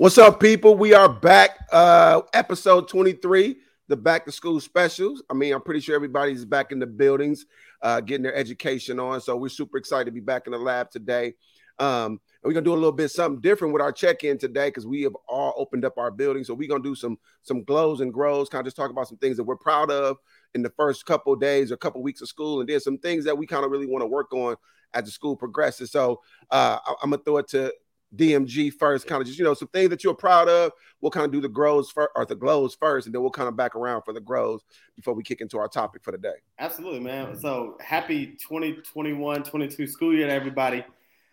What's up, people? We are back. Uh, episode 23, the back to school specials. I mean, I'm pretty sure everybody's back in the buildings, uh, getting their education on. So we're super excited to be back in the lab today. Um, and we're gonna do a little bit something different with our check-in today because we have all opened up our building. So we're gonna do some some glows and grows, kind of just talk about some things that we're proud of in the first couple days or couple weeks of school, and then some things that we kind of really want to work on as the school progresses. So uh, I'm gonna throw it to DMG first, kind of just you know some things that you're proud of. We'll kind of do the grows first or the glows first, and then we'll kind of back around for the grows before we kick into our topic for the day. Absolutely, man. So happy 2021 22 school year to everybody.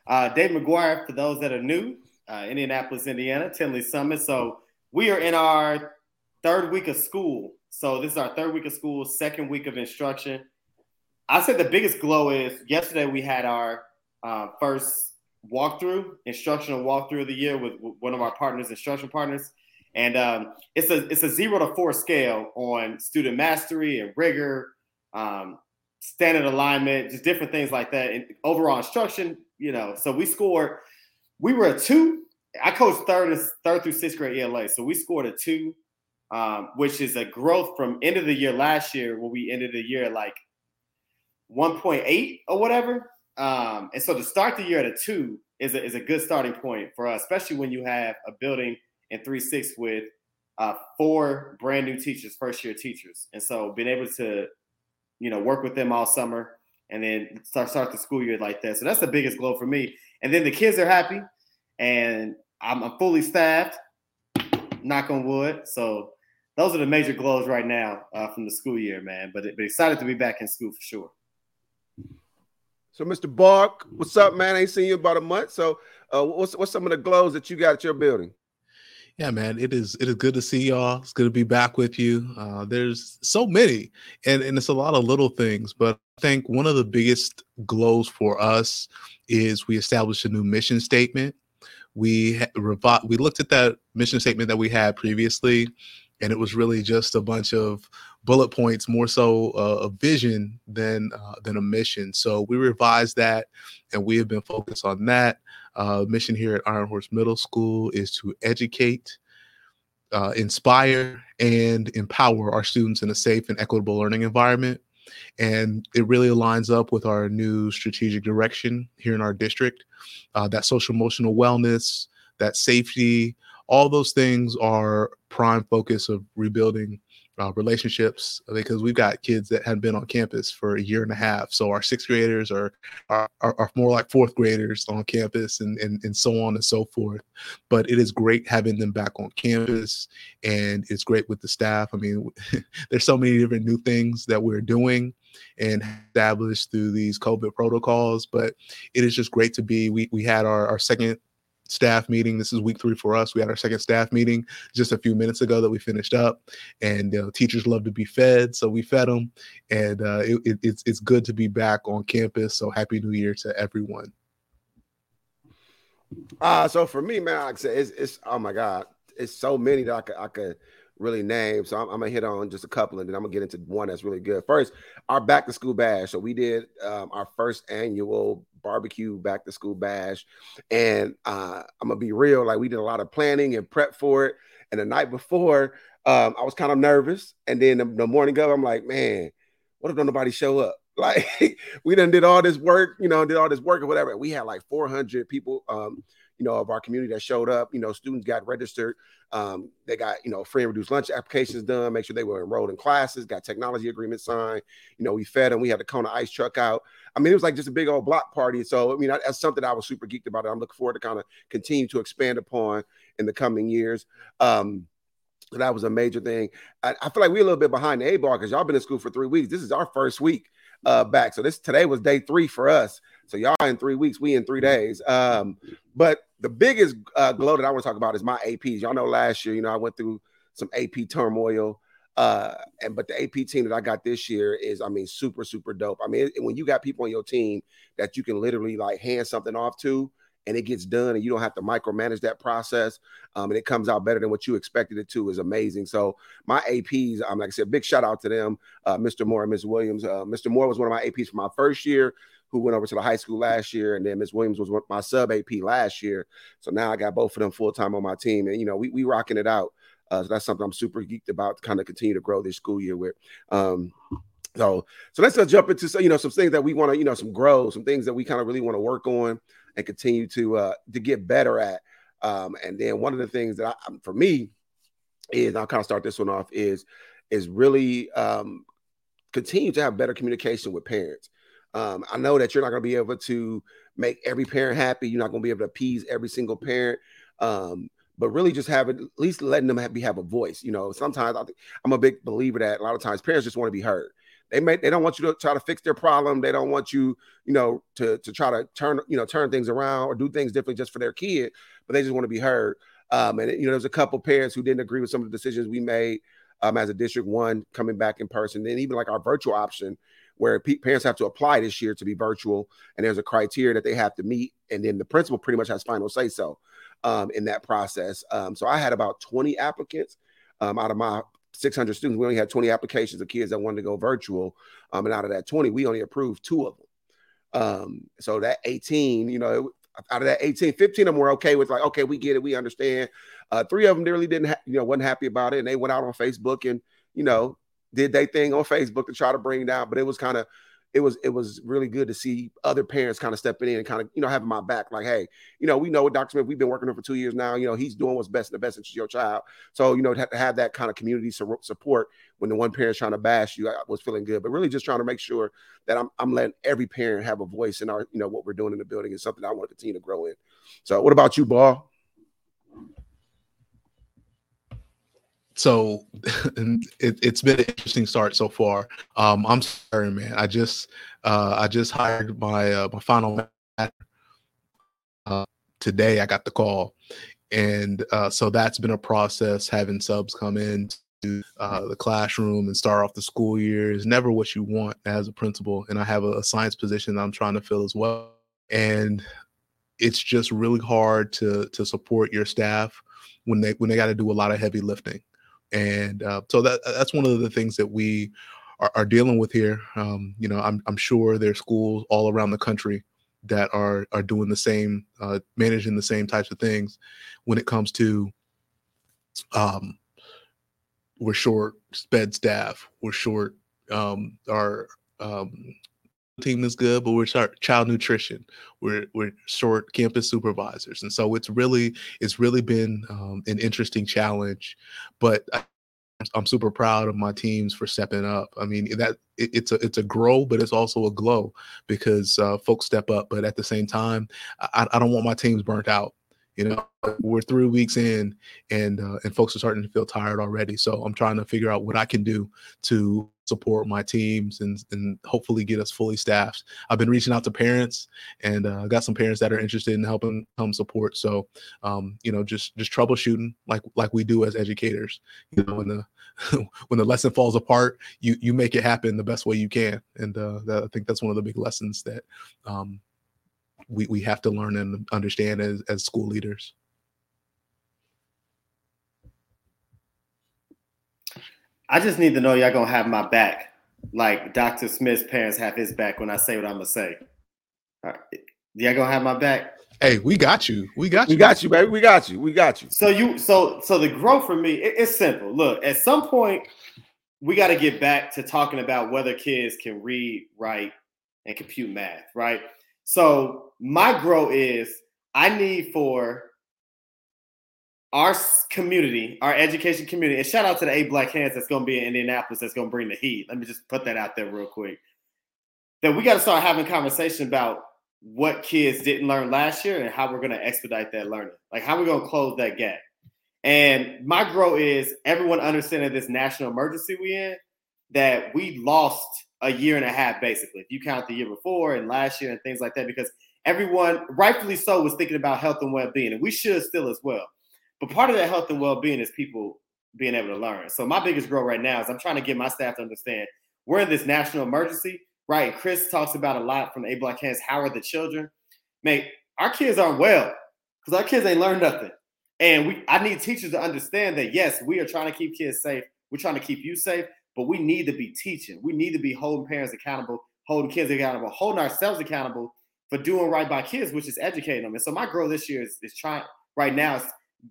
Uh, Dave McGuire, for those that are new, uh, Indianapolis, Indiana, Tinley Summit. So we are in our third week of school. So this is our third week of school, second week of instruction. I said the biggest glow is yesterday we had our uh, first walkthrough, instructional walkthrough of the year with, with one of our partners, instruction partners. And um, it's a it's a zero to four scale on student mastery and rigor, um, standard alignment, just different things like that. And overall instruction, you know. So we scored. We were a two. I coached third third through sixth grade ELA, so we scored a two, um, which is a growth from end of the year last year, where we ended the year like 1.8 or whatever. Um, and so to start the year at a two is a, is a good starting point for us, especially when you have a building in three six with uh, four brand new teachers, first year teachers, and so being able to, you know, work with them all summer and then start start the school year like that. So that's the biggest glow for me. And then the kids are happy, and I'm, fully staffed. Knock on wood. So those are the major glows right now uh, from the school year, man. But, but excited to be back in school for sure. So, Mr. Bark, what's up, man? I ain't seen you about a month. So, uh, what's what's some of the glows that you got at your building? Yeah, man, it is it is good to see y'all. It's good to be back with you. Uh, there's so many, and and it's a lot of little things, but I think one of the biggest glows for us is we established a new mission statement. We revi- we looked at that mission statement that we had previously, and it was really just a bunch of bullet points, more so uh, a vision than uh, than a mission. So we revised that, and we have been focused on that. Uh, mission here at Iron Horse Middle School is to educate, uh, inspire, and empower our students in a safe and equitable learning environment. And it really aligns up with our new strategic direction here in our district. Uh, that social emotional wellness, that safety, all those things are prime focus of rebuilding uh, relationships because we've got kids that have been on campus for a year and a half. So our sixth graders are are, are more like fourth graders on campus and, and and so on and so forth. But it is great having them back on campus, and it's great with the staff. I mean, there's so many different new things that we're doing and established through these COVID protocols. But it is just great to be. We we had our our second staff meeting. This is week three for us. We had our second staff meeting just a few minutes ago that we finished up, and uh, teachers love to be fed, so we fed them, and uh, it, it, it's it's good to be back on campus. So happy New Year to everyone. Uh so for me, man, like I said, it's, it's oh my god, it's so many that I could I could really name. So I'm, I'm, gonna hit on just a couple, and then I'm gonna get into one that's really good. First, our back to school bash. So we did um, our first annual barbecue back to school bash, and uh, I'm gonna be real. Like we did a lot of planning and prep for it. And the night before, um, I was kind of nervous, and then the, the morning of, I'm like, man, what if nobody show up? Like we done did all this work, you know, did all this work or whatever. We had like 400 people. Um, you know, of our community that showed up. You know, students got registered. Um, they got, you know, free and reduced lunch applications done, make sure they were enrolled in classes, got technology agreements signed. You know, we fed them. We had the Kona ice truck out. I mean, it was like just a big old block party. So, I mean, that's something I was super geeked about. It. I'm looking forward to kind of continue to expand upon in the coming years. Um, that was a major thing. I, I, feel like we're a little bit behind the A bar because y'all been in school for three weeks. This is our first week uh, back. So this today was day three for us. So y'all in three weeks, we in three days. Um, but the biggest uh, glow that I want to talk about is my APs. Y'all know last year, you know, I went through some AP turmoil. Uh, and but the AP team that I got this year is, I mean, super, super dope. I mean, it, when you got people on your team that you can literally like hand something off to, and it gets done, and you don't have to micromanage that process, um, and it comes out better than what you expected it to, is amazing. So my APs, I'm um, like I said, big shout out to them, uh, Mr. Moore and Ms. Williams. Uh, Mr. Moore was one of my APs for my first year. who went over to the high school last year, and then Miss Williams was my sub AP last year. So now I got both of them full time on my team, and you know we we rocking it out. Uh, so that's something I'm super geeked about to kind of continue to grow this school year with. Um, so so let's jump into you know some things that we want to you know some grow, some things that we kind of really want to work on and continue to uh, to get better at. Um, and then one of the things that I, for me is I'll kind of start this one off is is really um, continue to have better communication with parents. Um, I know that you're not going to be able to make every parent happy. You're not going to be able to appease every single parent. Um, but really just have at least letting them have, be, have a voice. You know, sometimes I think I'm a big believer that a lot of times parents just want to be heard. They may they don't want you to try to fix their problem. They don't want you, you know, to to try to turn you know turn things around or do things differently just for their kid, but they just want to be heard. Um, and you know, there's a couple parents who didn't agree with some of the decisions we made um, as a district one coming back in person. Then even like our virtual option, where p- parents have to apply this year to be virtual, and there's a criteria that they have to meet, and then the principal pretty much has final say so um, in that process. Um, so I had about 20 applicants um, out of my 600 students. We only had 20 applications of kids that wanted to go virtual, um, and out of that 20, we only approved two of them. Um, so that 18, you know, out of that 18, 15 of them were okay with like, okay, we get it, we understand. Uh, three of them really didn't, ha- you know, wasn't happy about it, and they went out on Facebook and you know did they thing on Facebook to try to bring down. But it was kind of it was it was really good to see other parents kind of stepping in and kind of you know having my back like hey you know we know dr smith we've been working for two years now you know he's doing what's best in the best interest of your child. So you know to have that kind of community support when the one parent's trying to bash you I was feeling good but really just trying to make sure that i'm, I'm letting every parent have a voice in our you know what we're doing in the building is something i want to continue to grow in. So what about you ball so it, has been an interesting start so far. Um, I'm sorry, man. I just uh, I just hired my uh, my final uh, today. I got the call, and uh, so that's been a process. Having subs come in to uh, the classroom and start off the school year is never what you want as a principal. And I have a, a science position I'm trying to fill as well, and it's just really hard to to support your staff when they when they got to do a lot of heavy lifting and uh, so that that's one of the things that we are, are dealing with here. Um, you know, I'm I'm sure schools all around the country that are are doing the same, uh, managing the same types of things when it comes to um, we're short sped staff, we're short um, our um, team is good, but we're child nutrition. We're we're short campus supervisors, and so it's really it's really been um, an interesting challenge. But I, I'm super proud of my teams for stepping up. I mean that it, it's a it's a grow, but it's also a glow because uh, folks step up. But at the same time, I, I don't want my teams burnt out. You know, we're three weeks in, and uh, and folks are starting to feel tired already. So I'm trying to figure out what I can do to support my teams and and hopefully get us fully staffed. I've been reaching out to parents and uh, got some parents that are interested in helping come support. So um, you know, just just troubleshooting like like we do as educators. You know, when the when the lesson falls apart, you you make it happen the best way you can. And uh, that, I think that's one of the big lessons that um, we we have to learn and understand as as school leaders. I just need to know y'all gonna have my back, like Dr. Smith's parents have his back when I say what I'm gonna say. Right. Y'all gonna have my back? Hey, we got you. We got you. We got you, baby. We got you. We got you. So you, so so the growth for me, it, it's simple. Look, at some point, we got to get back to talking about whether kids can read, write, and compute math, right? So my growth is I need for our community, our education community, and shout out to the eight black hands that's going to be in Indianapolis that's going to bring the heat. Let me just put that out there real quick. That we got to start having conversation about what kids didn't learn last year and how we're going to expedite that learning. Like how we're going to close that gap. And my growth is everyone understanding this national emergency we in that we lost a year and a half basically. If you count the year before and last year and things like that, because everyone, rightfully so, was thinking about health and well-being, and we should still as well. But part of that health and well-being is people being able to learn. So my biggest growth right now is I'm trying to get my staff to understand we're in this national emergency, right? Chris talks about a lot from 8 Black Hands. How are the children? Mate, our kids aren't well because our kids ain't learned nothing. And we I need teachers to understand that yes, we are trying to keep kids safe. We're trying to keep you safe, but we need to be teaching. We need to be holding parents accountable, holding kids accountable, holding ourselves accountable for doing right by kids, which is educating them. And so my growth this year is, is trying right now is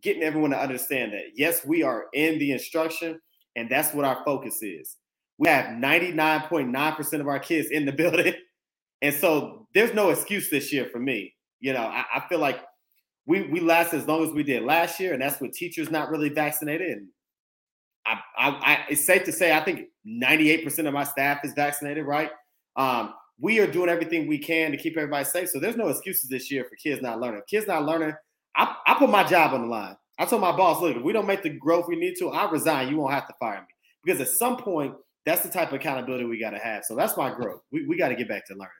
getting everyone to understand that yes, we are in the instruction, and that's what our focus is. We have 99.9% of our kids in the building. And so there's no excuse this year for me. You know, I, I feel like we we last as long as we did last year, and that's with teachers not really vaccinated. And I, I, I it's safe to say I think 98% of my staff is vaccinated, right? Um, we are doing everything we can to keep everybody safe. So there's no excuses this year for kids not learning. Kids not learning, I, I put my job on the line. I told my boss, look, if we don't make the growth we need to, I resign. You won't have to fire me. Because at some point, that's the type of accountability we got to have. So that's my growth. We, we got to get back to learning.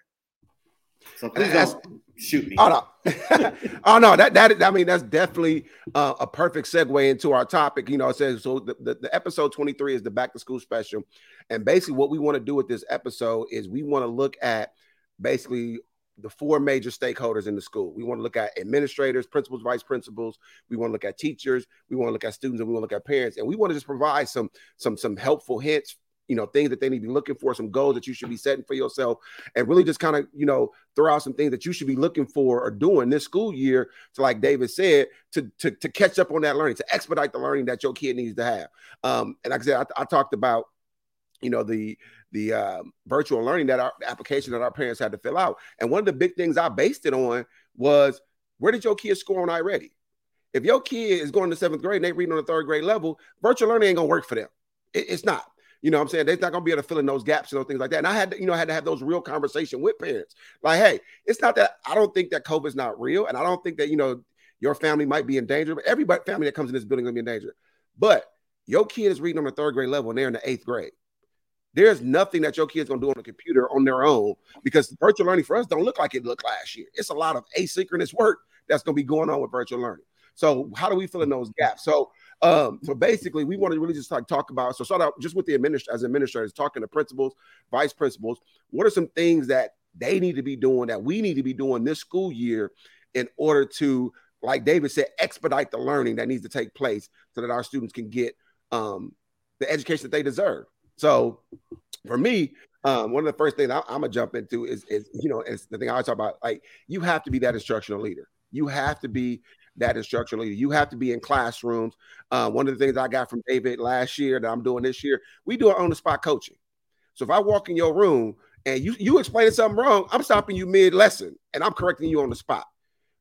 So please don't shoot me. Oh no, oh no, that that I mean that's definitely uh, a perfect segue into our topic. You know, it says so. The, the, the episode twenty three is the back to school special, and basically what we want to do with this episode is we want to look at basically the four major stakeholders in the school. We want to look at administrators, principals, vice principals. We want to look at teachers. We want to look at students, and we want to look at parents. And we want to just provide some some some helpful hints you know things that they need to be looking for some goals that you should be setting for yourself and really just kind of you know throw out some things that you should be looking for or doing this school year to like david said to to, to catch up on that learning to expedite the learning that your kid needs to have um and like i said i, I talked about you know the the uh, virtual learning that our application that our parents had to fill out and one of the big things i based it on was where did your kids score on iReady if your kid is going to seventh grade and they reading on the third grade level virtual learning ain't gonna work for them it, it's not you know what I'm saying? They're not gonna be able to fill in those gaps and those things like that. And I had to, you know, I had to have those real conversation with parents. Like, hey, it's not that I don't think that COVID's not real, and I don't think that you know your family might be in danger, but every family that comes in this building gonna be in danger. But your kid is reading on the third grade level and they're in the eighth grade. There's nothing that your kid's gonna do on the computer on their own because virtual learning for us don't look like it looked last year. It's a lot of asynchronous work that's gonna be going on with virtual learning. So how do we fill in those gaps? So um, so basically, we want to really just like talk about. So start out just with the administ- as administrators, talking to principals, vice principals. What are some things that they need to be doing that we need to be doing this school year in order to, like David said, expedite the learning that needs to take place so that our students can get um, the education that they deserve. So for me, um, one of the first things I, am gonna jump into is, is you know, is the thing I always talk about. Like, you have to be that instructional leader. You have to be that instructional leader. You have to be in classrooms. Uh, one of the things I got from David last year that I'm doing this year, we do it on the spot coaching. So if I walk in your room and you you explaining something wrong, I'm stopping you mid lesson and I'm correcting you on the spot.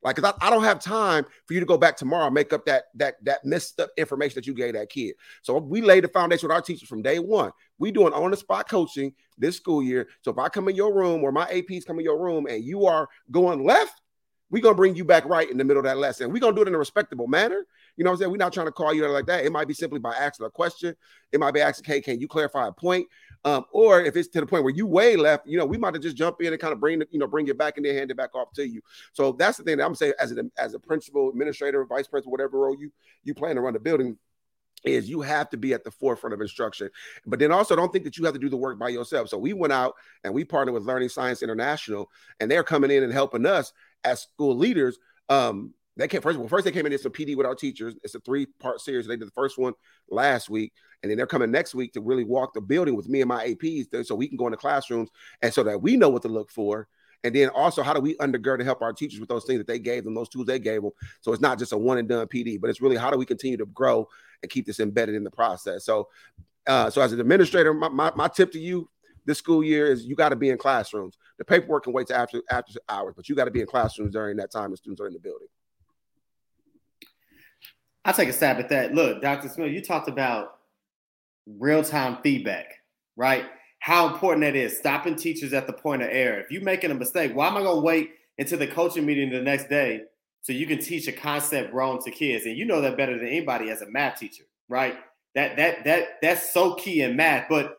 Like, cause I, I, don't have time for you to go back tomorrow and make up that that that messed up information that you gave that kid. So we laid the foundation with our teachers from day one. We doing on the spot coaching this school year. So if I come in your room or my APs come in your room and you are going left, we're gonna bring you back right in the middle of that lesson. We're gonna do it in a respectable manner. You know what I'm saying? We're not trying to call you like that. It might be simply by asking a question. It might be asking, hey, can you clarify a point? Um, or if it's to the point where you way left, you know, we might have just jump in and kind of bring you know, bring it back and then hand it back off to you. So that's the thing that I'm saying as a as a principal, administrator, vice principal, whatever role you you plan to run the building, is you have to be at the forefront of instruction. But then also don't think that you have to do the work by yourself. So we went out and we partnered with Learning Sciences International, and they're coming in and helping us as school leaders. Um, they came first. Well, first they came in as a PD with our teachers. It's a three part series. They did the first one last week, and then they're coming next week to really walk the building with me and my APs, so we can go into classrooms and so that we know what to look for. And then also, how do we undergird to help our teachers with those things that they gave them, those tools they gave them? So it's not just a one and done PD, but it's really how do we continue to grow and keep this embedded in the process. So, uh, so as an administrator, my, my, my tip to you this school year is you got to be in classrooms. The paperwork can wait to after after hours, but you got to be in classrooms during that time the students are in the building. I'll take a stab at that. Look, Dr. Smith, you talked about real-time feedback, right? How important that is. Stopping teachers at the point of error. If you're making a mistake, why am I going to wait until the coaching meeting the next day so you can teach a concept wrong to kids? And you know that better than anybody as a math teacher, right? That that that that's so key in math. But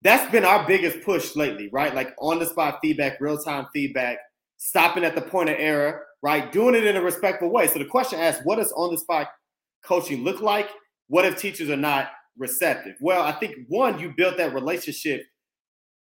that's been our biggest push lately, right? Like on the spot feedback, real time feedback, stopping at the point of error, right? Doing it in a respectful way. So the question asks, what does on the spot coaching look like? What if teachers are not receptive? Well, I think one, you built that relationship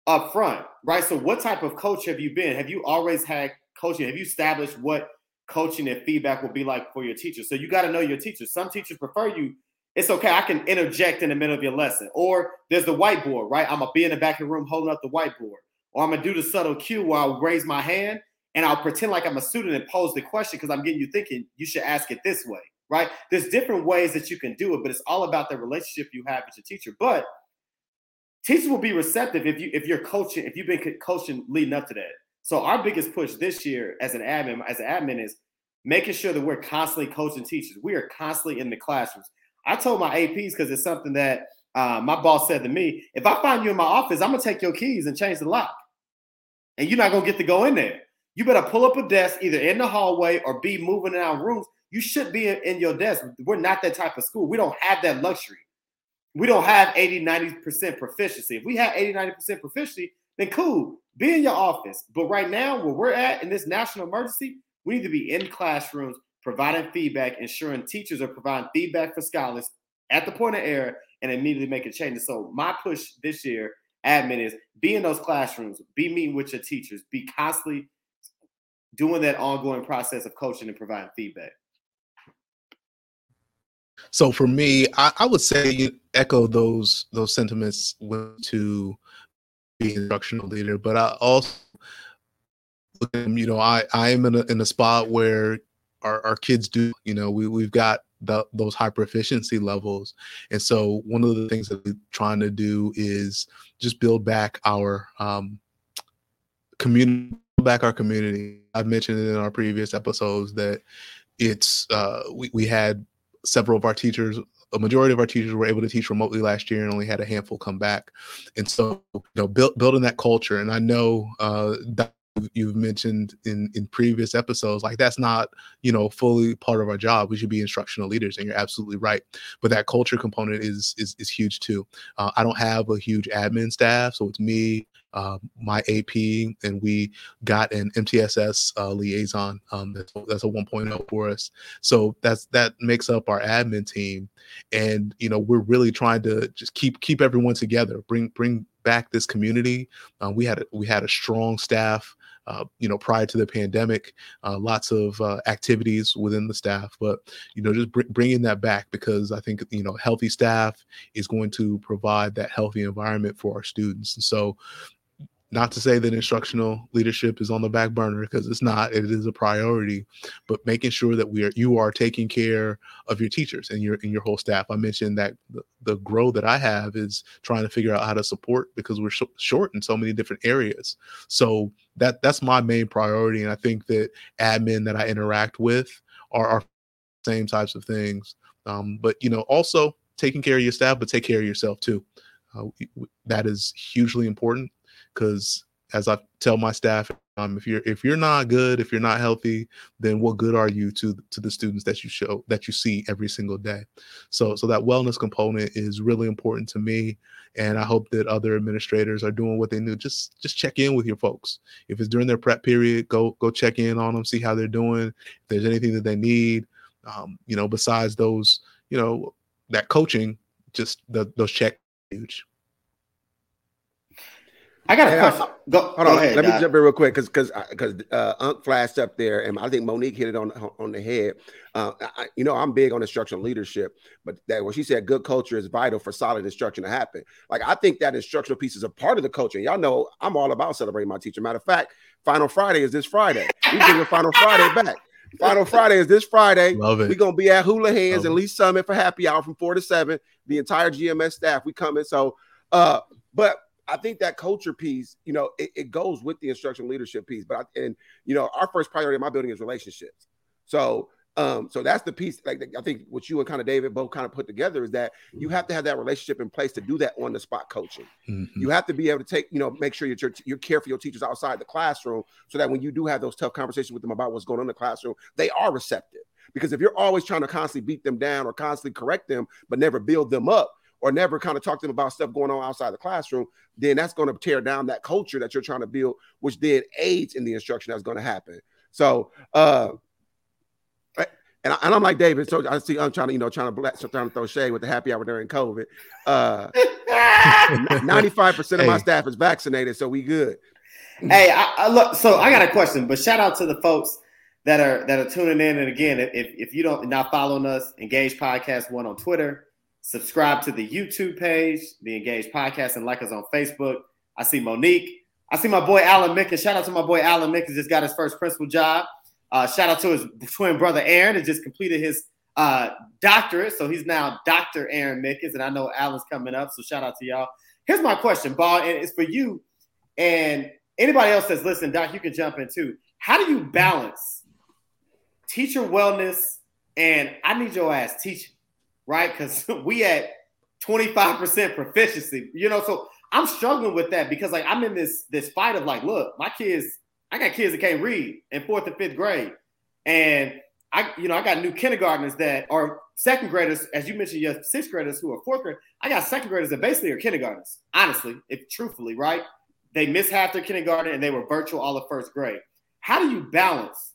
up front, right? So what type of coach have you been? Have you always had coaching? Have you established what coaching and feedback will be like for your teachers? So you got to know your teachers. Some teachers prefer you it's okay. I can interject in the middle of your lesson. Or there's the whiteboard, right? I'm gonna be in the back of the room holding up the whiteboard. or I'm gonna do the subtle cue where I'll raise my hand and I'll pretend like I'm a student and pose the question because I'm getting you thinking you should ask it this way, right? There's different ways that you can do it, but it's all about the relationship you have with your teacher. But teachers will be receptive if you if you're coaching, if you've been coaching leading up to that. So our biggest push this year as an admin, as an admin, is making sure that we're constantly coaching teachers. We are constantly in the classrooms. I told my APs because it's something that uh, my boss said to me: if I find you in my office, I'm gonna take your keys and change the lock, and you're not gonna get to go in there. You better pull up a desk either in the hallway or be moving around rooms. You should be in, your desk. We're not that type of school. We don't have that luxury. We don't have 80, 90% proficiency. If we have 80, 90% proficiency, then cool, be in your office. But right now, where we're at in this national emergency, we need to be in classrooms providing feedback, ensuring teachers are providing feedback for scholars at the point of error and immediately making changes. So my push this year, admin, is be in those classrooms, be meeting with your teachers, be constantly doing that ongoing process of coaching and providing feedback. So for me, I, I would say you echo those those sentiments to be an instructional leader, but I also you know, I I am in a in a spot where our, our kids do, you know, we we've got the, those high proficiency levels, and so one of the things that we're trying to do is just build back our um, community, back our community. I've mentioned it in our previous episodes that it's uh, we we had several of our teachers a majority of our teachers were able to teach remotely last year and only had a handful come back. And so, you know, build, building that culture. And I know uh, you've mentioned in in previous episodes like that's not you know fully part of our job. We should be instructional leaders and you're absolutely right. But that culture component is is, is huge too. Uh, i don't have a huge admin staff so it's me uh, my ap and we got an mtss uh, liaison um, that's, that's a 1.0 for us. So that's that makes up our admin team. And you know we're really trying to just keep keep everyone together bring bring back this community. Uh, we had a, we had a strong staff uh, you know, prior to the pandemic, uh, lots of uh, activities within the staff, but you know, just br- bringing that back because I think you know, healthy staff is going to provide that healthy environment for our students. And so, not to say that instructional leadership is on the back burner because it's not it is a priority but making sure that we are you are taking care of your teachers and your and your whole staff. I mentioned that the, the grow that i have is trying to figure out how to support because we're sh- short in so many different areas. So that that's my main priority and i think that admin that i interact with are, are same types of things. Um, but you know also taking care of your staff but take care of yourself too. Uh, that is hugely important because as I tell my staff, um, if you're if you're not good, if you're not healthy, then what good are you to to the students that you show that you see every single day? So so that wellness component is really important to me, and I hope that other administrators are doing what they do. Just just check in with your folks. If it's during their prep period, go go check in on them, see how they're doing. If there's anything that they need, um, you know, besides those, you know, that coaching, just the, those check huge. I got a question. go, hold go on. Ahead, let me jump in real quick because because because uh, Unc flashed up there, and I think Monique hit it on on the head. Uh, I, you know, I'm big on instructional leadership, but that when she said good culture is vital for solid instruction to happen. Like I think that instructional piece is a part of the culture. Y'all know I'm all about celebrating my teacher. Matter of fact, Final Friday is this Friday. We bring Final Friday back. Final Friday is this Friday. Love it. We're gonna be at Hula Hands and Lee Summit for happy hour from four to seven. The entire GMS staff, we coming. So uh, but I think that culture piece, you know, it, it goes with the instructional leadership piece. But I, and you know, our first priority in my building is relationships. So um, so that's the piece. Like I think what you and kind of David both kind of put together is that you have to have that relationship in place to do that on the spot coaching. Mm-hmm. You have to be able to take, you know, make sure that you're you're care for your teachers outside the classroom, so that when you do have those tough conversations with them about what's going on in the classroom, they are receptive. Because if you're always trying to constantly beat them down or constantly correct them, but never build them up, or never kind of talk to them about stuff going on outside the classroom, then that's going to tear down that culture that you're trying to build, which then aids in the instruction that's going to happen. So, uh, and, I, am like David. So I see I'm trying to, you know, trying to bless, trying to throw shade with the happy hour during COVID. Uh, 95% of hey. my staff is vaccinated, so we good. Hey, I, I, look. So I got a question, but shout out to the folks that are that are tuning in. And again, if if you don't not following us, Engage Podcast One on Twitter, subscribe to the YouTube page, the Engage Podcast, and like us on Facebook. I see Monique, I see my boy Alan Mickens. Shout out to my boy Alan Mickens. Just got his first principal job. Uh, shout out to his twin brother Aaron. That just completed his uh, doctorate. So he's now Dr. Aaron Mickens. And I know Alan's coming up. So shout out to y'all. Here's my question, Ball, and it's for you and anybody else that's listening. Doc, you can jump in too. How do you balance teacher wellness and I need your ass teaching, right? Because we at 25% proficiency, you know. So I'm struggling with that because like I'm in this this fight of like, look, my kids, I got kids that can't read in fourth and fifth grade, and I, you know, I got new kindergartners that are second graders, as you mentioned, your sixth graders who are fourth grade. I got second graders that basically are kindergartners, honestly, if truthfully, right? They missed half their kindergarten and they were virtual all of first grade. How do you balance?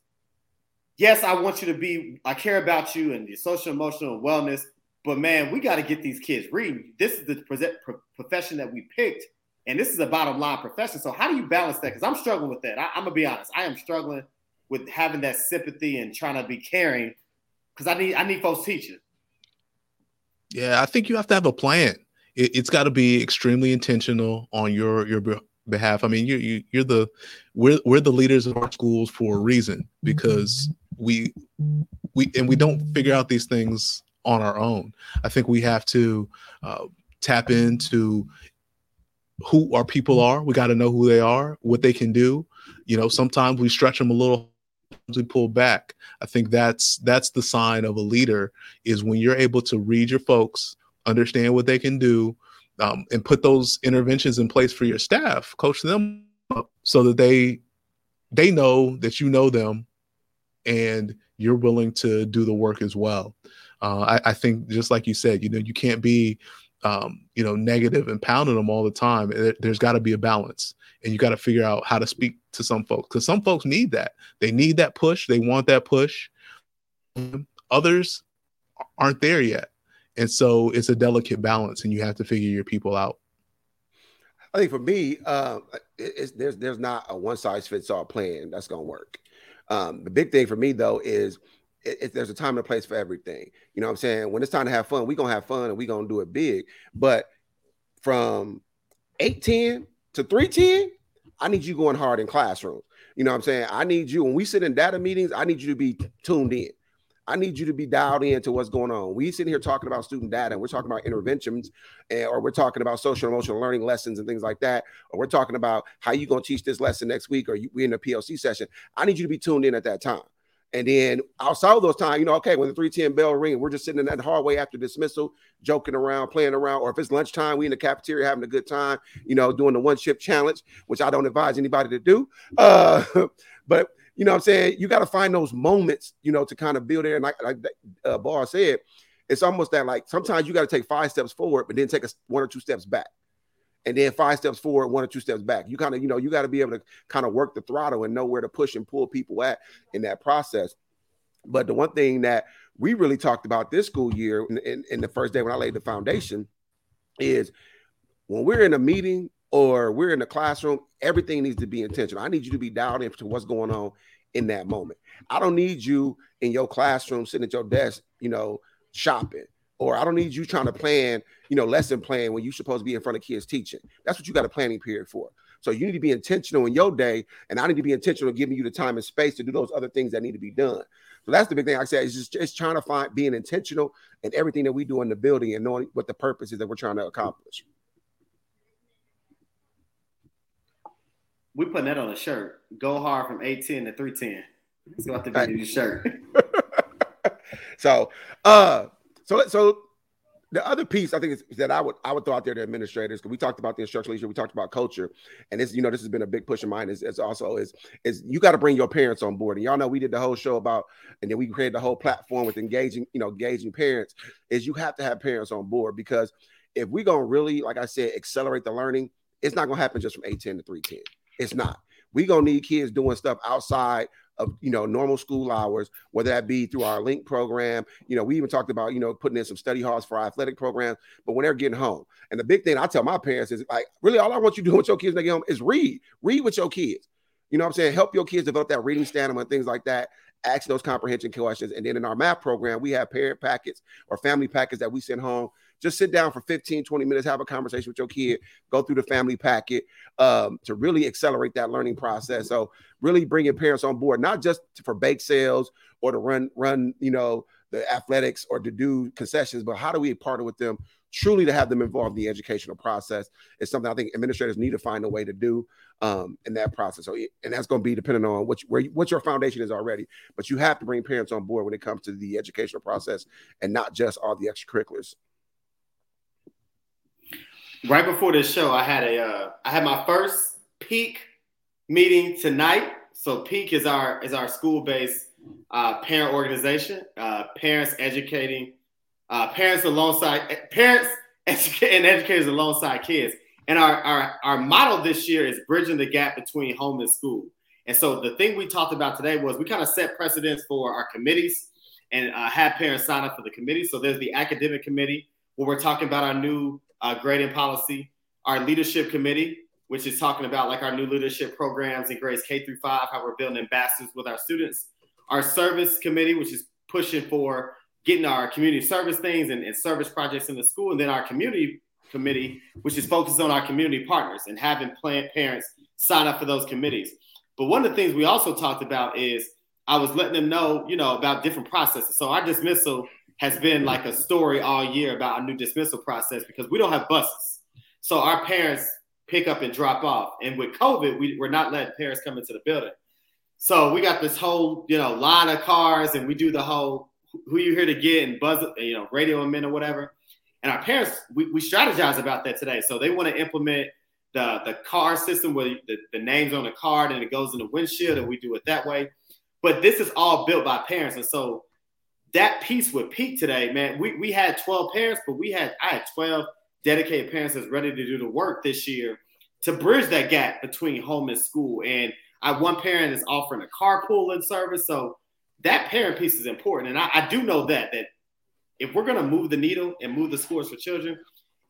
Yes, I want you to be, I care about you and your social emotional wellness, but man, we got to get these kids reading. This is the profession that we picked, and this is a bottom line profession. So, how do you balance that? Because I'm struggling with that. I, I'm gonna be honest. I am struggling with having that sympathy and trying to be caring because I need I need folks teaching. Yeah, I think you have to have a plan. It, has got to be extremely intentional on your your behalf. I mean, you you you're the we're we're the leaders of our schools for a reason because we we and we don't figure out these things on our own. I think we have to uh, tap into who our people are. We got to know who they are, what they can do. You know, sometimes we stretch them a little, we pull back. I think that's that's the sign of a leader is when you're able to read your folks, understand what they can do, um, and put those interventions in place for your staff, coach them up so that they they know that you know them and you're willing to do the work as well. Uh, I, I, think just like you said, you know, you can't be, um, you know, negative and pounding them all the time. There, there's got to be a balance, and you got to figure out how to speak to some folks because some folks need that. They need that push. They want that push. Others aren't there yet, and so it's a delicate balance, and you have to figure your people out. I think for me, um, there's there's not a one size fits all plan that's to work. Um, the big thing for me though is it, it, there's a time and a place for everything. You know what I'm saying? When it's time to have fun, we're gonna have fun and we're gonna do it big. But from 810 to 310, I need you going hard in classrooms. You know what I'm saying? I need you when we sit in data meetings, I need you to be tuned in. I need you to be dialed in to what's going on. We sitting here talking about student data, and we're talking about interventions, and, or we're talking about social emotional learning lessons and things like that, or we're talking about how you gonna teach this lesson next week, or you, we in a PLC session. I need you to be tuned in at that time. And then outside of those times, you know, okay, when the 310 bell ring, we're just sitting in that hallway after dismissal, joking around, playing around, or if it's lunchtime, we in the cafeteria having a good time, you know, doing the one chip challenge, which I don't advise anybody to do. Uh, but you know what I'm saying? You got to find those moments, you know, to kind of build there. And like, like uh, Bar said, it's almost that like sometimes you got to take five steps forward, but then take a one or two steps back and then five steps forward, one or two steps back. You kind of, you know, you got to be able to kind of work the throttle and know where to push and pull people at in that process. But the one thing that we really talked about this school year in, in, in the first day when I laid the foundation is when we're in a meeting or we're in the classroom, everything needs to be intentional. I need you to be dialed into what's going on in that moment. I don't need you in your classroom sitting at your desk, you know, shopping or I don't need you trying to plan, you know, lesson plan when you're supposed to be in front of kids teaching. That's what you got a planning period for. So you need to be intentional in your day, and I need to be intentional giving you the time and space to do those other things that need to be done. So that's the big thing I say is just, trying to find being intentional in everything that we do in the building and knowing what the purpose is that we're trying to accomplish. We putting that on a shirt. Go hard from 810 to 310. Let's go out the video shirt. so uh so so the other piece I think is, is, that I would I would throw out there to administrators because we talked about the instructional leadership, we talked about culture, and this you know this has been a big push of mine. Is, is also is is you got to bring your parents on board, and y'all know we did the whole show about, and then we created the whole platform with engaging you know engaging parents. Is you have to have parents on board because if we're gonna really like I said accelerate the learning, it's not gonna happen just from eight ten to three ten. It's not. We gonna need kids doing stuff outside of you know normal school hours, whether that be through our link program. You know, we even talked about you know putting in some study halls for our athletic programs, but when they're getting home. And the big thing I tell my parents is like, really, all I want you to do with your kids when they get home is read, read with your kids. You know what I'm saying? Help your kids develop that reading stamina and things like that. Ask those comprehension questions. And then in our math program, we have parent packets or family packets that we send home just sit down for 15, 20 minutes, have a conversation with your kid, go through the family packet um, to really accelerate that learning process. So really bring your parents on board, not just for bake sales or to run, run, you know, the athletics or to do concessions, but how do we partner with them truly to have them involved in the educational process is something I think administrators need to find a way to do um, in that process. So, and that's going to be depending on what you, where what your foundation is already. But you have to bring parents on board when it comes to the educational process and not just all the extracurriculars. Right before this show, I had a uh, I had my first peak meeting tonight. So peak is our is our school based uh, parent organization, uh, parents educating uh, parents alongside parents and educators alongside kids. And our, our, our model this year is bridging the gap between home and school. And so the thing we talked about today was we kind of set precedents for our committees and uh, had parents sign up for the committee. So there's the academic committee where we're talking about our new uh, grading policy, our leadership committee, which is talking about like our new leadership programs in grades K through five, how we're building ambassadors with our students, our service committee, which is pushing for getting our community service things and, and service projects in the school, and then our community committee, which is focused on our community partners and having plant parents sign up for those committees. But one of the things we also talked about is I was letting them know, you know, about different processes. So our dismissal has been like a story all year about our new dismissal process because we don't have buses. So our parents pick up and drop off. And with COVID, we, we're not letting parents come into the building. So we got this whole, you know, line of cars and we do the whole who you here to get and buzz, you know, radio them in or whatever. And our parents, we, we strategize about that today. So they want to implement the the car system where the, the name's on the card and it goes in the windshield, and we do it that way. But this is all built by parents, and so that piece with Peak today, man, we, we had 12 parents, but we had I had 12 dedicated parents that's ready to do the work this year to bridge that gap between home and school. And I one parent is offering a carpooling service, so that parent piece is important. And I, I do know that that if we're gonna move the needle and move the scores for children,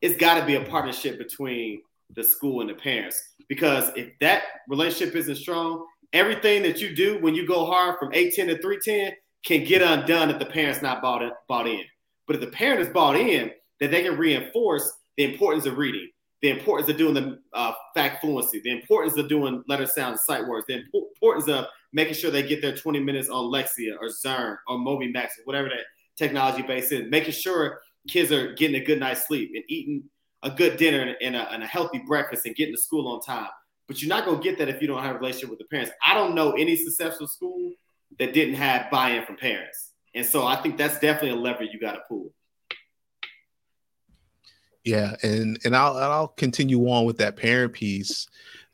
it's got to be a partnership between the school and the parents. Because if that relationship isn't strong, everything that you do when you go hard from 810 to 310 can get undone if the parent's not bought in, bought in. But if the parent is bought in, then they can reinforce the importance of reading, the importance of doing the uh, fact fluency, the importance of doing letter sound sight words, the importance of making sure they get their 20 minutes on Lexia or Zearn or MobyMax or whatever that technology base is, making sure kids are getting a good night's sleep and eating a good dinner and a, and a healthy breakfast and getting to school on time. But you're not going to get that if you don't have a relationship with the parents. I don't know any successful school that didn't have buy-in from parents. And so I think that's definitely a lever you got to pull. Yeah, and and I'll I'll continue on with that parent piece.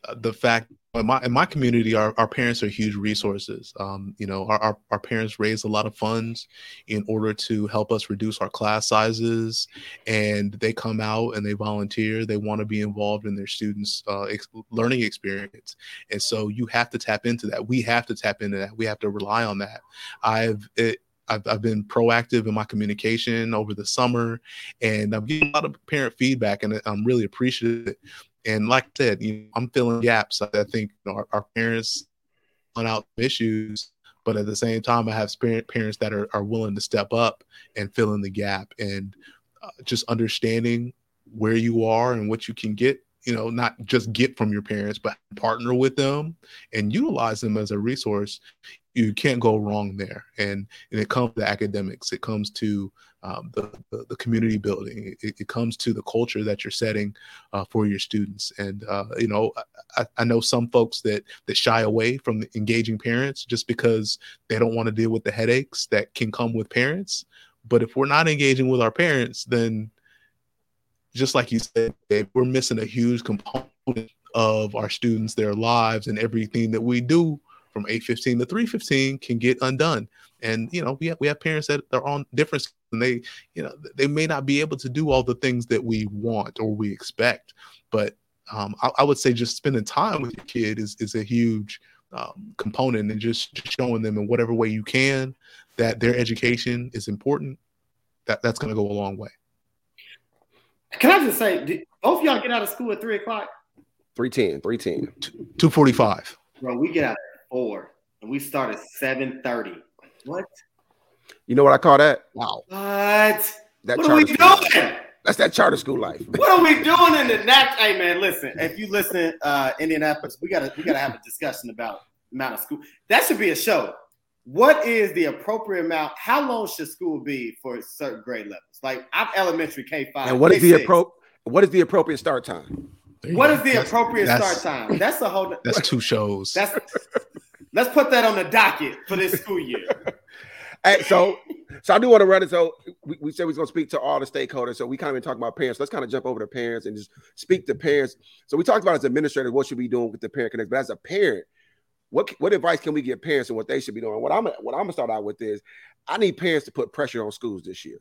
Uh, the fact in my in my community, our, our parents are huge resources. Um, you know, our, our, our parents raise a lot of funds in order to help us reduce our class sizes, and they come out and they volunteer. They want to be involved in their students' uh, ex- learning experience, and so you have to tap into that. We have to tap into that. We have to rely on that. I've it, I've, I've been proactive in my communication over the summer and I'm getting a lot of parent feedback and I'm really appreciative and like I said, you know, I'm filling gaps. I think you know, our, our parents on out issues, but at the same time, I have parents that are, are willing to step up and fill in the gap and uh, just understanding where you are and what you can get you know not just get from your parents but partner with them and utilize them as a resource you can't go wrong there. And and it comes to academics. It comes to um, the, the, the community building. It, it, comes to the culture that you're setting uh, for your students. And uh, you know I, I, know some folks that that shy away from engaging parents just because they don't want to deal with the headaches that can come with parents. But if we're not engaging with our parents then just like you said we're missing a huge component of our students their lives and everything that we do from 815 to 315 can get undone. And you know we have, we have parents that are on different and they you know they may not be able to do all the things that we want or we expect. But um, I, I, would say just spending time with your kid is, is a huge um, component and just, just showing them in whatever way you can that their education is important that that's going to go a long way. Can i just say did both y'all get out of school at 3 o'clock? 310 310 245 bro we get out four, and we start at seven thirty. What? You know what I call that? Wow. What? That what are we doing? That's that charter school life. what are we doing in the next? Hey man, listen. If you listen, uh, Indianapolis, we gotta we gotta have a discussion about amount of school. That should be a show. What is the appropriate amount? How long should school be for certain grade levels? Like I'm elementary K five. And what is the appro- What is the appropriate start time? What is the that's, appropriate that's, start time? That's a whole. That's two shows. That's let's put that on the docket for this school year. hey, so, so I do want to run it. So we, we said we are going to speak to all the stakeholders. So we kind of been talking about parents. Let's kind of jump over to parents and just speak to parents. So we talked about as administrators what should we be doing with the parent connect. But as a parent, what what advice can we give parents and what they should be doing? What I'm what I'm gonna start out with is I need parents to put pressure on schools this year.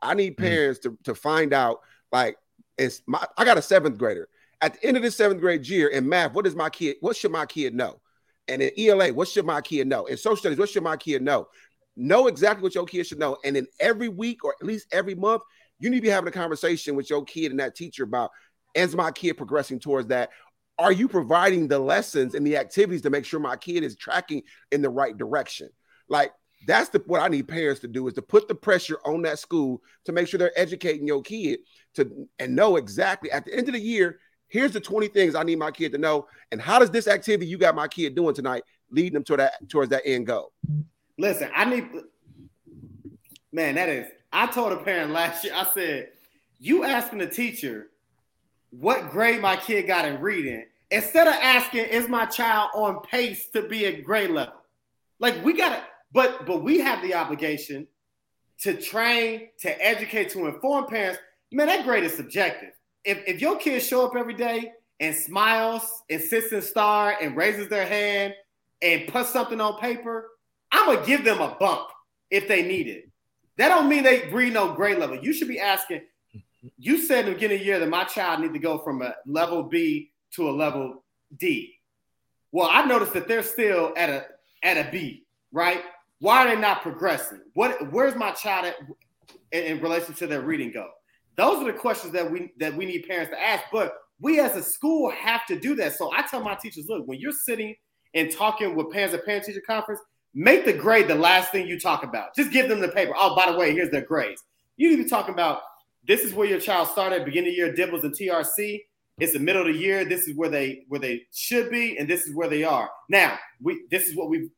I need mm-hmm. parents mm-hmm. to, to find out like it's my I got a seventh grader. At the end of the seventh grade year in math, what does my kid, what should my kid know? And in ELA, what should my kid know? In social studies, what should my kid know? Know exactly what your kid should know. And in every week or at least every month, you need to be having a conversation with your kid and that teacher about is my kid progressing towards that? Are you providing the lessons and the activities to make sure my kid is tracking in the right direction? Like that's the what I need parents to do is to put the pressure on that school to make sure they're educating your kid to and know exactly at the end of the year Here's the 20 things I need my kid to know. And how does this activity you got my kid doing tonight lead them to that towards that end goal? Listen, I need man, that is I told a parent last year, I said, you asking the teacher what grade my kid got in reading, instead of asking, is my child on pace to be a grade level? Like we gotta, but but we have the obligation to train, to educate, to inform parents. Man, that grade is subjective if, if your kids show up every day and smiles and sits and star and raises their hand and puts something on paper, I'm gonna give them a bump if they need it. That don't mean they read no grade level. You should be asking. You said in the beginning of the year that my child need to go from a level B to a level D. Well, I noticed that they're still at a at a B, right? Why are they not progressing? What where's my child at in, in relation to their reading go? Those are the questions that we that we need parents to ask. But we as a school have to do that. So I tell my teachers, look, when you're sitting and talking with parents at parent teacher conference, make the grade the last thing you talk about. Just give them the paper. Oh, by the way, here's their grades. You need to be talking about this is where your child started, beginning of year DIBELS and TRC. It's the middle of the year. This is where they where they should be, and this is where they are. Now, we this is what we've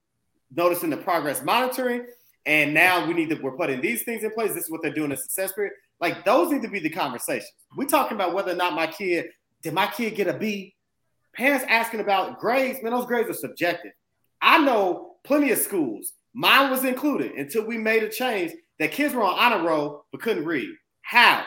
noticed in the progress monitoring, and now we need to we're putting these things in place. This is what they're doing in success period. Like those need to be the conversations. We're talking about whether or not my kid did my kid get a B. Parents asking about grades, man, those grades are subjective. I know plenty of schools, mine was included until we made a change that kids were on honor roll but couldn't read. How?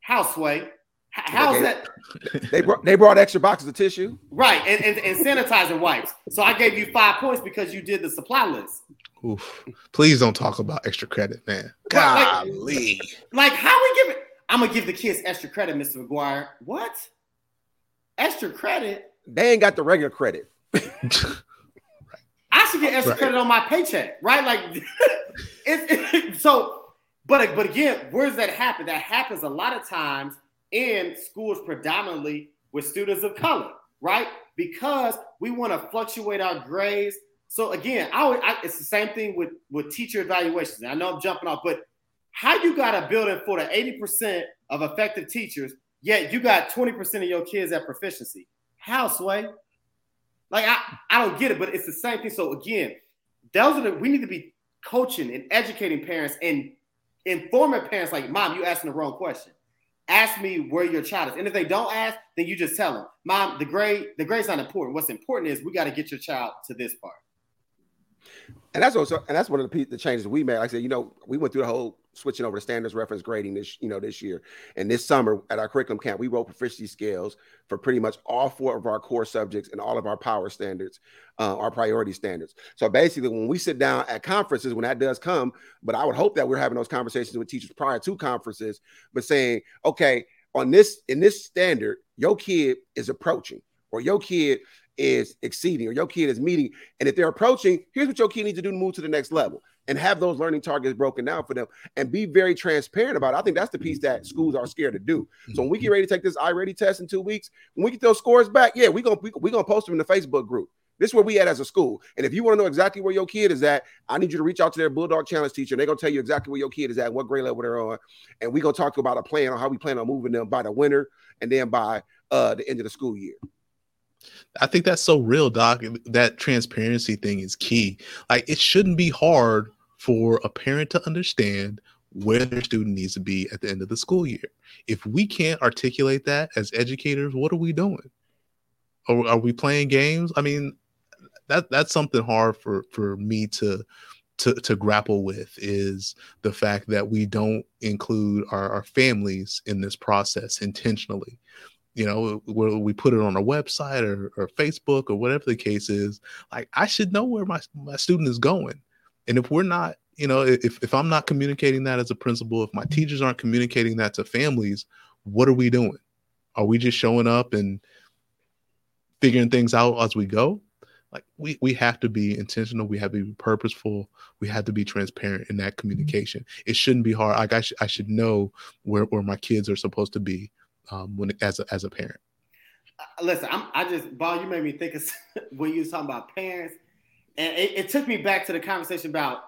How sway? How's that? They brought they brought extra boxes of tissue. Right, and, and, and sanitizer wipes. So I gave you five points because you did the supply list. Oof. Please don't talk about extra credit, man. Golly. Like, like how we give it? I'm gonna give the kids extra credit, Mr. McGuire. What? Extra credit? They ain't got the regular credit. I should get extra right. credit on my paycheck, right? Like, it's it, so. But but again, where does that happen? That happens a lot of times in schools, predominantly with students of color, right? Because we want to fluctuate our grades so again, I, I, it's the same thing with with teacher evaluations. I know I'm jumping off, but how you got a building for the 80% of effective teachers, yet you got 20% of your kids at proficiency? How, Sway? Like I, I don't get it, but it's the same thing. So again, those are the we need to be coaching and educating parents and informing parents like, mom, you asking the wrong question. Ask me where your child is. And if they don't ask, then you just tell them, Mom, the grade, the grade's not important. What's important is we got to get your child to this part and that's also and that's one of the, the changes we made. Like I said, you know, we went through the whole switching over to standards reference grading this, you know, this year. And this summer at our curriculum camp, we wrote proficiency scales for pretty much all four of our core subjects and all of our power standards, uh, our priority standards. So basically, when we sit down at conferences, when that does come, but I would hope that we're having those conversations with teachers prior to conferences, but saying, okay, on this in this standard, your kid is approaching, or your kid is exceeding or your kid is meeting. And if they're approaching, here's what your kid needs to do to move to the next level and have those learning targets broken down for them and be very transparent about it. I think that's the piece that schools are scared to do. So when we get ready to take this iReady test in two weeks, when we get those scores back, yeah, we're gonna we, we gonna post them in the Facebook group. This is where we at as a school. And if you want to know exactly where your kid is at, I need you to reach out to their Bulldog Challenge teacher. They're gonna tell you exactly where your kid is at, what grade level they're on. And we're gonna talk about a plan on how we plan on moving them by the winter and then by uh the end of the school year. I think that's so real, Doc. That transparency thing is key. Like it shouldn't be hard for a parent to understand where their student needs to be at the end of the school year. If we can't articulate that as educators, what are we doing? Are, are we playing games? I mean, that that's something hard for for me to to to grapple with is the fact that we don't include our, our families in this process intentionally you know where we put it on our website or, or facebook or whatever the case is like i should know where my, my student is going. And if we're not you know if, if i'm not communicating that as a principal if my teachers aren't communicating that to families what are we doing? Are we just showing up and figuring things out as we go? Like we we have to be intentional. We have to be purposeful. We have to be transparent in that mm-hmm. communication. It shouldn't be hard. Like i, sh- I should know where, where my kids are supposed to be um, when as a, as a parent? Uh, listen I'm, i just Bob, you made me think of when you was talking about parents. And it, it, took me back to the conversation about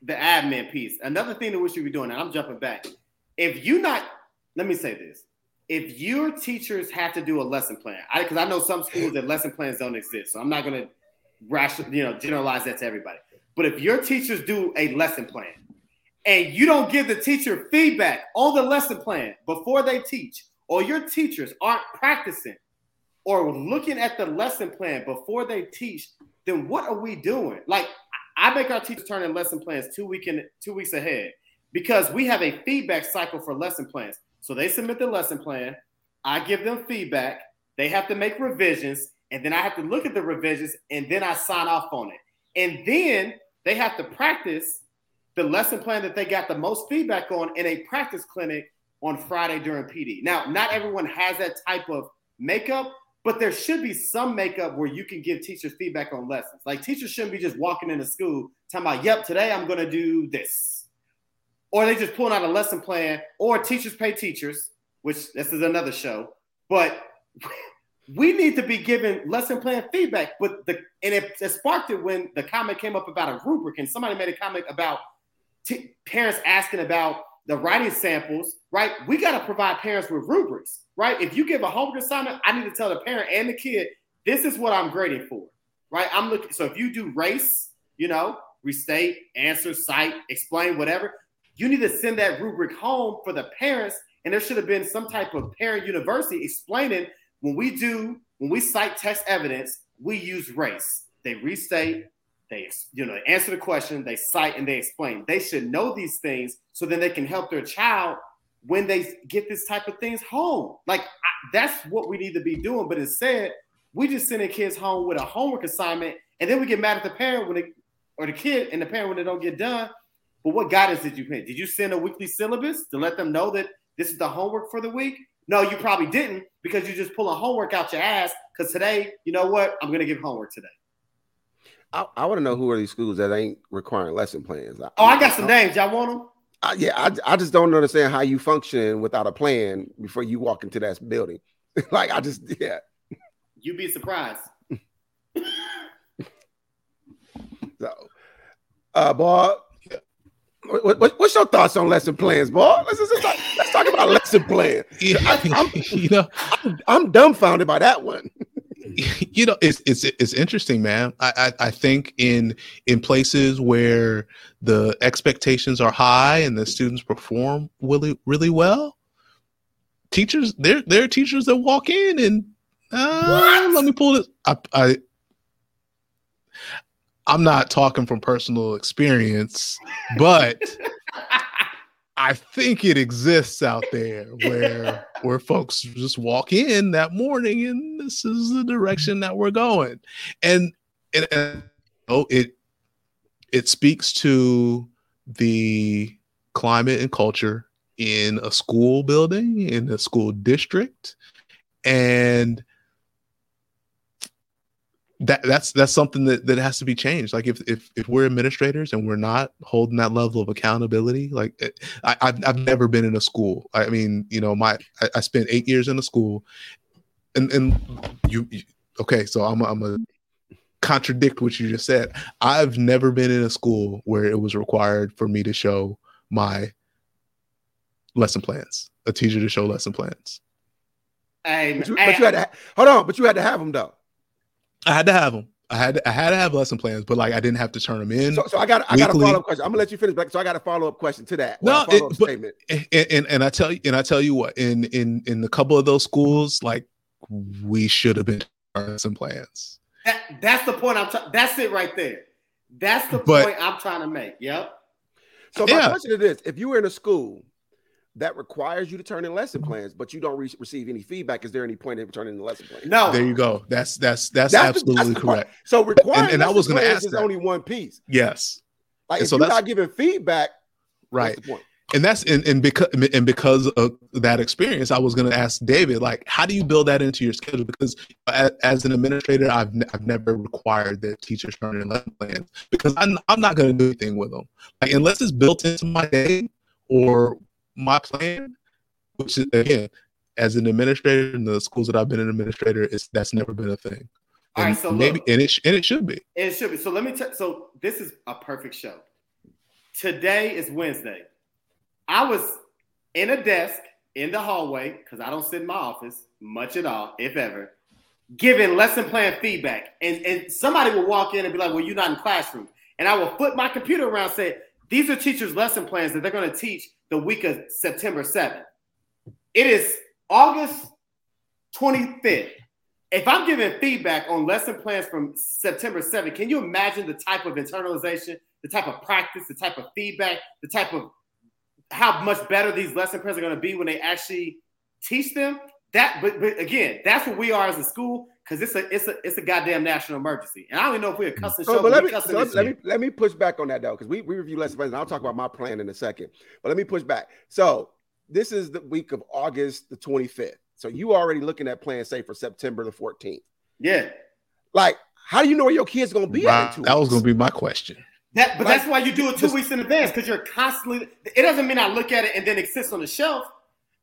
the admin piece. Another thing that we should be doing and i'm jumping back. If you not let me say this. If your teachers have to do a lesson plan because I, I know some schools that lesson plans don't exist so i'm not going to ration, you know, generalize that to everybody. But if your teachers do a lesson plan and you don't give the teacher feedback on the lesson plan before they teach, or your teachers aren't practicing or looking at the lesson plan before they teach, then what are we doing? Like I make our teachers turn in lesson plans two week in, two weeks ahead because we have a feedback cycle for lesson plans. So they submit the lesson plan, I give them feedback, they have to make revisions, and then I have to look at the revisions and then I sign off on it. And then they have to practice the lesson plan that they got the most feedback on in a practice clinic on Friday during PD. Now, not everyone has that type of makeup, but there should be some makeup where you can give teachers feedback on lessons. Like teachers shouldn't be just walking into school talking about, yep, today I'm to do this. Or they just pulling out a lesson plan, or teachers pay teachers, which this is another show. But we need to be given lesson plan feedback. But the and it, it, sparked it when the comment came up about a rubric, and somebody made a comment about t- parents asking about the writing samples. Right, we got to provide parents with rubrics. Right, if you give a homework assignment, I need to tell the parent and the kid this is what I'm grading for. Right, I'm looking. So if you do race, you know, restate, answer, cite, explain, whatever. You need to send that rubric home for the parents, and there should have been some type of parent university explaining when we do, when we cite text evidence, we use race. They restate, they you know answer the question, they cite and they explain. They should know these things so then they can help their child when they get this type of things home. Like I, that's what we need to be doing. But instead, we just sending kids home with a homework assignment, and then we get mad at the parent when it or the kid and the parent when they don't get done. But what guidance did you pay? Did you send a weekly syllabus to let them know that this is the homework for the week? No, you probably didn't because you just pull a homework out your ass. Because today, you know what? I'm gonna give homework today. I, I want to know who are these schools that ain't requiring lesson plans. I, oh, I got some names. Y'all want them? I, yeah, I, I just don't understand how you function without a plan before you walk into that building. like I just yeah. You'd be surprised. so, uh, Bob, what, what, what's your thoughts on lesson plans, boy? Let's, let's, talk, let's talk about lesson plan. Yeah, I, am you know, I'm, I'm, dumbfounded by that one. You know, it's it's it's interesting, man. I, I I think in in places where the expectations are high and the students perform really really well, teachers there there are teachers that walk in and uh, let me pull this. I, I I'm not talking from personal experience, but I think it exists out there where where folks just walk in that morning and this is the direction that we're going. And and, and oh it it speaks to the climate and culture in a school building, in a school district. And that that's that's something that, that has to be changed like if, if if we're administrators and we're not holding that level of accountability like eh, I, have I've never been in a school i mean you know my i, I spent eight years in a school and and you, you okay so i'm a, I'm a contradict what you just said. I've never been in a school where it was required for me to show my lesson plans, a teacher to show lesson plans. Hey, But you, hey, but you had to hold on, but you had to have them though. I had to have them. I had I had to have lesson plans, but like I didn't have to turn them in. So, so I got I got a follow up question. I'm gonna let you finish, but so I got a follow up question to that. No, Well, a follow-up it- but- statement. and, and and I tell you, and I tell you what, in in in a couple of those schools, like we should have been doing lesson plans. that, that's the point I'm. trying. that's it right there. That's the But- point I'm trying to make. Yep. So my Yeah. question is this: If you were in a school that requires you to turn in lesson plans, but you don't re- receive any feedback, is there any point in turning in the lesson plan? No. There you go. That's that's that's, That's the- absolutely that's the part. correct. So requiring and I was gonna ask is that. only one piece. Yes, Like And if so you're that's- not giving feedback, right. What's the point? and that's and, and because and because of that experience i was going to ask david like how do you build that into your schedule because uh, as, as an administrator i've, ne- I've never required that teachers turn in lesson plans because i'm, I'm not going to do anything with them like unless it's built into my day or my plan which is again as an administrator in the schools that i've been an administrator is that's never been a thing All and right, so maybe look. and it sh- and it should be It should be. So let me tell. So this is a perfect show. Today is Wednesday. I was in a desk in the hallway because I don't sit in my office much at all, if ever, giving lesson plan feedback. And, and somebody will walk in and be like, "Well, you're not in classroom." And I will flip my computer around, and say, "These are teachers' lesson plans that they're going to teach the week of September 7th." It is August 25th. If I'm giving feedback on lesson plans from September 7th, can you imagine the type of internalization, the type of practice, the type of feedback, the type of how much better these lesson plans are going to be when they actually teach them? That, but, but again, that's what we are as a school because it's a it's a it's a goddamn national emergency, and I don't even know if we're a cussing So, show, but but let me, cussing so let, let me let me push back on that though, because we, we review lesson plans, and I'll talk about my plan in a second. But let me push back. So this is the week of August the 25th. So you already looking at plans, say for September the 14th. Yeah, Like, how do you know where your kids gonna be at? Right. in two that was going to be my question That, but Like, that's why you do it two this- weeks in advance because you're constantly. It doesn't mean I look at it and then it sits on the shelf.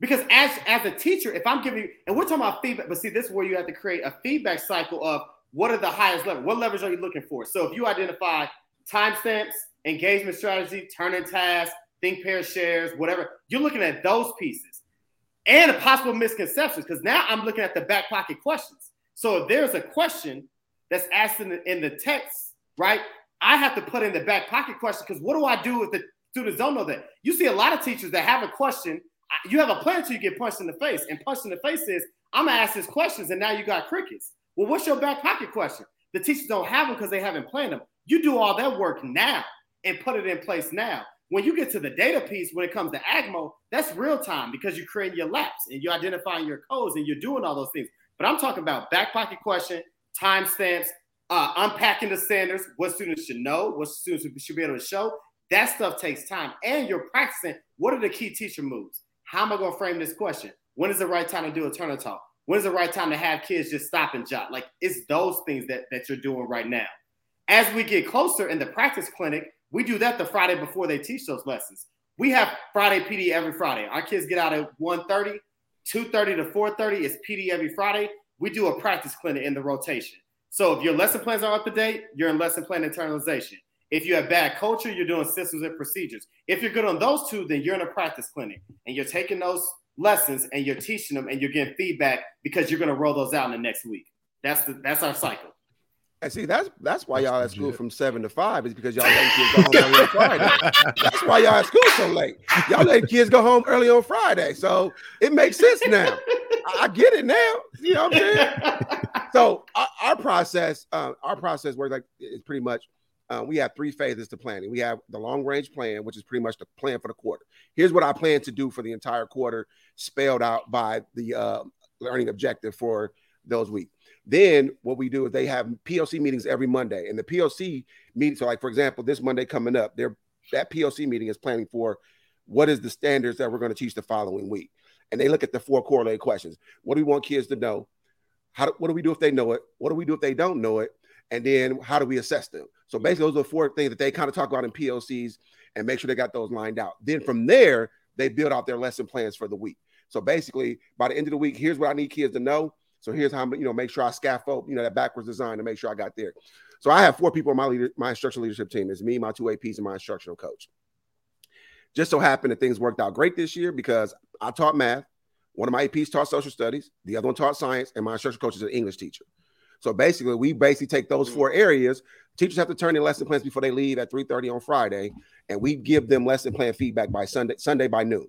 Because as as a teacher, if I'm giving, and we're talking about feedback, but see, this is where you have to create a feedback cycle of what are the highest level, what levels are you looking for? So if you identify timestamps, engagement strategy, turn-in tasks, think pair shares, whatever, you're looking at those pieces and a possible misconceptions. Because now I'm looking at the back pocket questions. So if there's a question that's asked in the, in the text, right? I have to put in the back pocket question because what do I do if the students don't know that? You see a lot of teachers that have a question. You have a plan until you get punched in the face, and punched in the face is I'm gonna ask these questions, and now you got crickets. Well, what's your back pocket question? The teachers don't have them because they haven't planned them. You do all that work now and put it in place now. When you get to the data piece, when it comes to AGMO, that's real time because you're creating your laps and you're identifying your codes and you're doing all those things. But I'm talking about back pocket question, timestamps, uh, unpacking the standards, what students should know, what students should be able to show. That stuff takes time. And you're practicing what are the key teacher moves? How am I going to frame this question? When is the right time to do a turn and talk? When is the right time to have kids just stop and jot? Like it's those things that, that you're doing right now. As we get closer in the practice clinic, we do that the Friday before they teach those lessons. We have Friday PD every Friday. Our kids get out at 1.30, 2.30 to 4.30 is PD every Friday. We do a practice clinic in the rotation. So if your lesson plans are up to date, you're in lesson plan internalization. If you have bad culture, you're doing systems and procedures. If you're good on those two, then you're in a practice clinic and you're taking those lessons and you're teaching them and you're getting feedback because you're going to roll those out in the next week. That's the that's our cycle. And see, that's that's why y'all at school from seven to five is because y'all let kids go home early on Friday. That's why y'all at school so late. Y'all let kids go home early on Friday, so it makes sense now. I, I get it now. You know what I'm saying? so our, our process, uh, our process works like is pretty much. Uh, we have three phases to planning. We have the long range plan, which is pretty much the plan for the quarter. Here's what I plan to do for the entire quarter, spelled out by the uh, learning objective for those weeks. Then what we do is they have PLC meetings every Monday, and the PLC meeting. So, like for example, this Monday coming up, there that PLC meeting is planning for what is the standards that we're going to teach the following week, and they look at the four correlated questions. What do we want kids to know? How do, what do we do if they know it? What do we do if they don't know it? And then how do we assess them? So basically, those are the four things that they kind of talk about in PLCs and make sure they got those lined out. Then from there, they build out their lesson plans for the week. So basically, by the end of the week, here's what I need kids to know. So here's how I'm, you know, make sure I scaffold, you know, that backwards design to make sure I got there. So I have four people on my leader, my instructional leadership team. It's me, my two APs, and my instructional coach. Just so happened that things worked out great this year because I taught math. One of my APs taught social studies, the other one taught science, and my instructional coach is an English teacher. So basically, we basically take those mm. four areas. Teachers have to turn in lesson plans before they leave at 3:30 on Friday, and we give them lesson plan feedback by Sunday, Sunday by noon.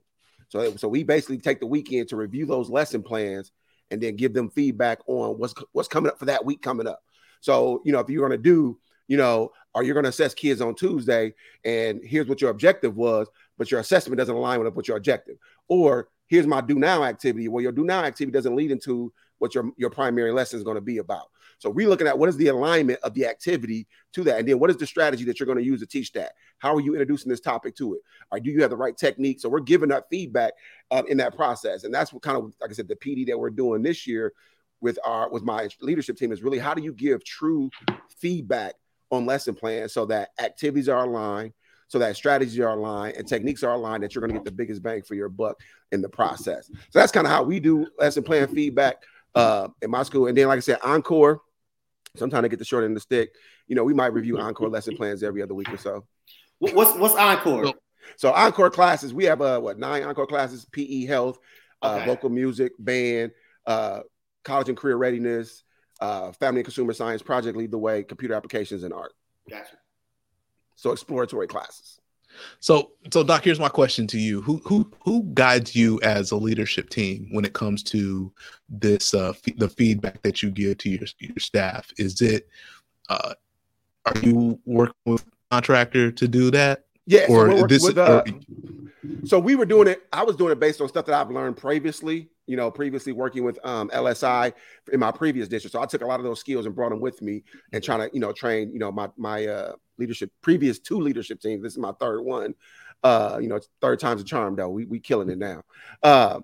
So, so we basically take the weekend to review those lesson plans and then give them feedback on what's what's coming up for that week coming up. So, you know, if you're going to do, you know, you're going to assess kids on Tuesday, and here's what your objective was, but your assessment doesn't align with what your objective, or here's my do now activity, well, your do now activity doesn't lead into what your your primary lesson is going to be about. So we're looking at what is the alignment of the activity to that, and then what is the strategy that you're going to use to teach that? How are you introducing this topic to it? Or do you have the right technique? So we're giving that feedback uh, in that process, and that's what kind of like I said, the PD that we're doing this year with our with my leadership team is really how do you give true feedback on lesson plans so that activities are aligned so that strategies are aligned and techniques are aligned that you're going to get the biggest bang for your buck in the process so that's kind of how we do lesson plan feedback uh, in my school and then like i said encore sometimes I get the short end of the stick. You know, we might review encore lesson plans every other week or so. What's what's encore? So encore classes, we have uh what nine encore classes: PE, health, uh, okay. uh, vocal music, band, uh, college and career readiness, uh, family and consumer science, project lead the way, computer applications, and art. Gotcha. So exploratory classes. So, so Doc, here's my question to you: Who who who guides you as a leadership team when it comes to this uh, f- the feedback that you give to your your staff? Is it uh, are you working with a contractor to do that? Yeah, or so this? With, uh, so we were doing it. I was doing it based on stuff that I've learned previously. You know, previously working with um, LSI in my previous district. So I took a lot of those skills and brought them with me and trying to, you know, train, you know, my my uh, leadership, previous two leadership teams. This is my third one. Uh, you know, it's third time's a charm though. We we killing it now. Uh,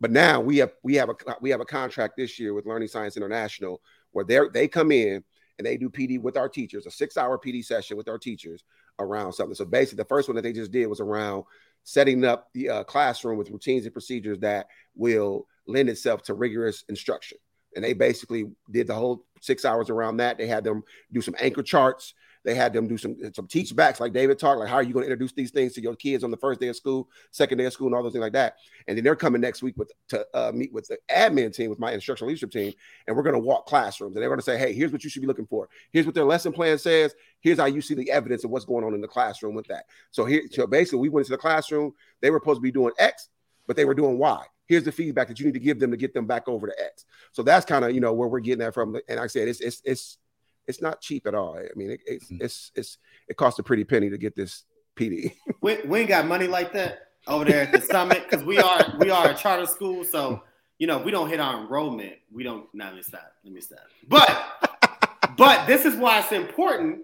but now we have we have a we have a contract this year with Learning Sciences International where they they come in and they do PD with our teachers, a six hour PD session with our teachers around something. So basically, the first one that they just did was around setting up the uh, classroom with routines and procedures that will lend itself to rigorous instruction. And they basically did the whole six hours around that. They had them do some anchor charts. They had them do some some teach backs, like David talked, like how are you going to introduce these things to your kids on the first day of school, second day of school, and all those things like that. And then they're coming next week with to uh, meet with the admin team, with my instructional leadership team, and we're going to walk classrooms. And they're going to say, hey, here's what you should be looking for. Here's what their lesson plan says. Here's how you see the evidence of what's going on in the classroom with that. So here, so basically, we went into the classroom. They were supposed to be doing X, but they were doing Y here's the feedback that you need to give them to get them back over to X. So that's kind of you know where we're getting that from. And like I said it's it's it's it's not cheap at all. I mean, it, it's, mm-hmm. it's it's it costs a pretty penny to get this PD. we, we ain't got money like that over there at the summit because we are we are a charter school. So you know, we don't hit our enrollment. We don't. Nah, let me stop. Let me stop. But but this is why it's important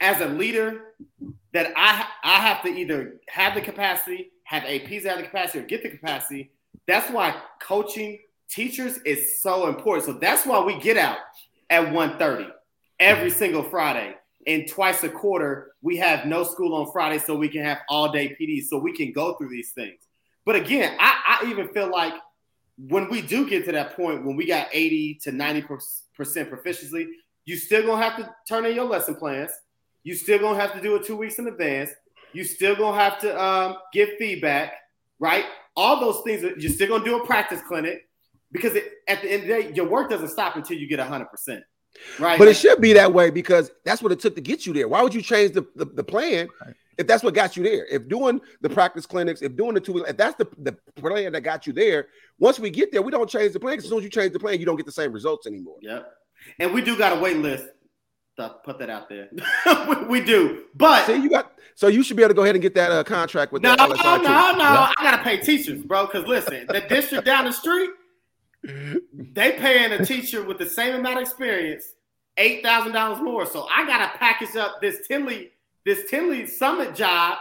as a leader that I I have to either have the capacity, have APs have the capacity, or get the capacity. That's why coaching teachers is so important. So that's why we get out at 1.30 every single Friday. And twice a quarter, we have no school on Friday so we can have all day PD so we can go through these things. But again, I, I even feel like when we do get to that point, when we got 80 to 90% proficiency, you still gonna have to turn in your lesson plans. You still gonna have to do it two weeks in advance. You still gonna have to um, give feedback, right? All those things. You're still gonna do a practice clinic because it, at the end of the day, your work doesn't stop until you get 100%. Right. But it should be that way because that's what it took to get you there. Why would you change the, the, the plan right. if that's what got you there? If doing the practice clinics, if doing the two, if that's the, the plan that got you there, once we get there, we don't change the plan. As soon as you change the plan, you don't get the same results anymore. Yep. And we do got a wait list. Put that out there. we, do. But see, you got so you should be able to go ahead and get that uh, contract with no, no, no, no. I gotta pay teachers, bro. Because listen, the district down the street, they paying a teacher with the same amount of experience eight thousand dollars more. So I gotta package up this Tinley, this Tinley Summit job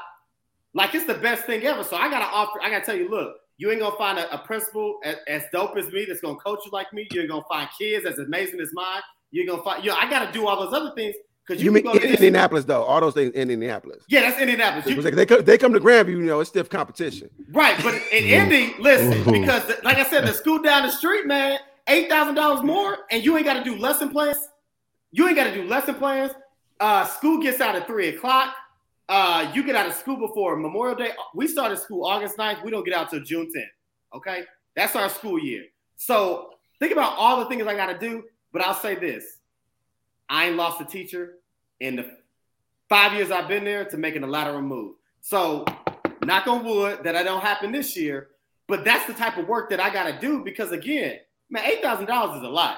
like it's the best thing ever. So I gotta offer. I gotta tell you, look, you ain't gonna find a, a principal as, as, dope as me that's gonna coach you like me. You ain't gonna find kids as amazing as mine. You're gonna find. You know, I gotta do all those other things. Because you, you mean in Indianapolis though? All those things in Indianapolis. Yeah, that's Indianapolis. You, they, come, they come to Grandview, you know, it's stiff competition. Right, but in Indy, listen, because like I said, the school down the street, man, eight thousand dollars more, and you ain't got to do lesson plans. You ain't got to do lesson plans. Uh, school gets out at three o'clock. Uh, you get out of school before Memorial Day. We started school August 9th. We don't get out till June 10th. Okay, that's our school year. So think about all the things I got to do. But I'll say this: I ain't lost a teacher in the five years I've been there to making a lateral move. So knock on wood that I don't happen this year. But that's the type of work that I got to do because again, man, eight thousand dollars is a lot.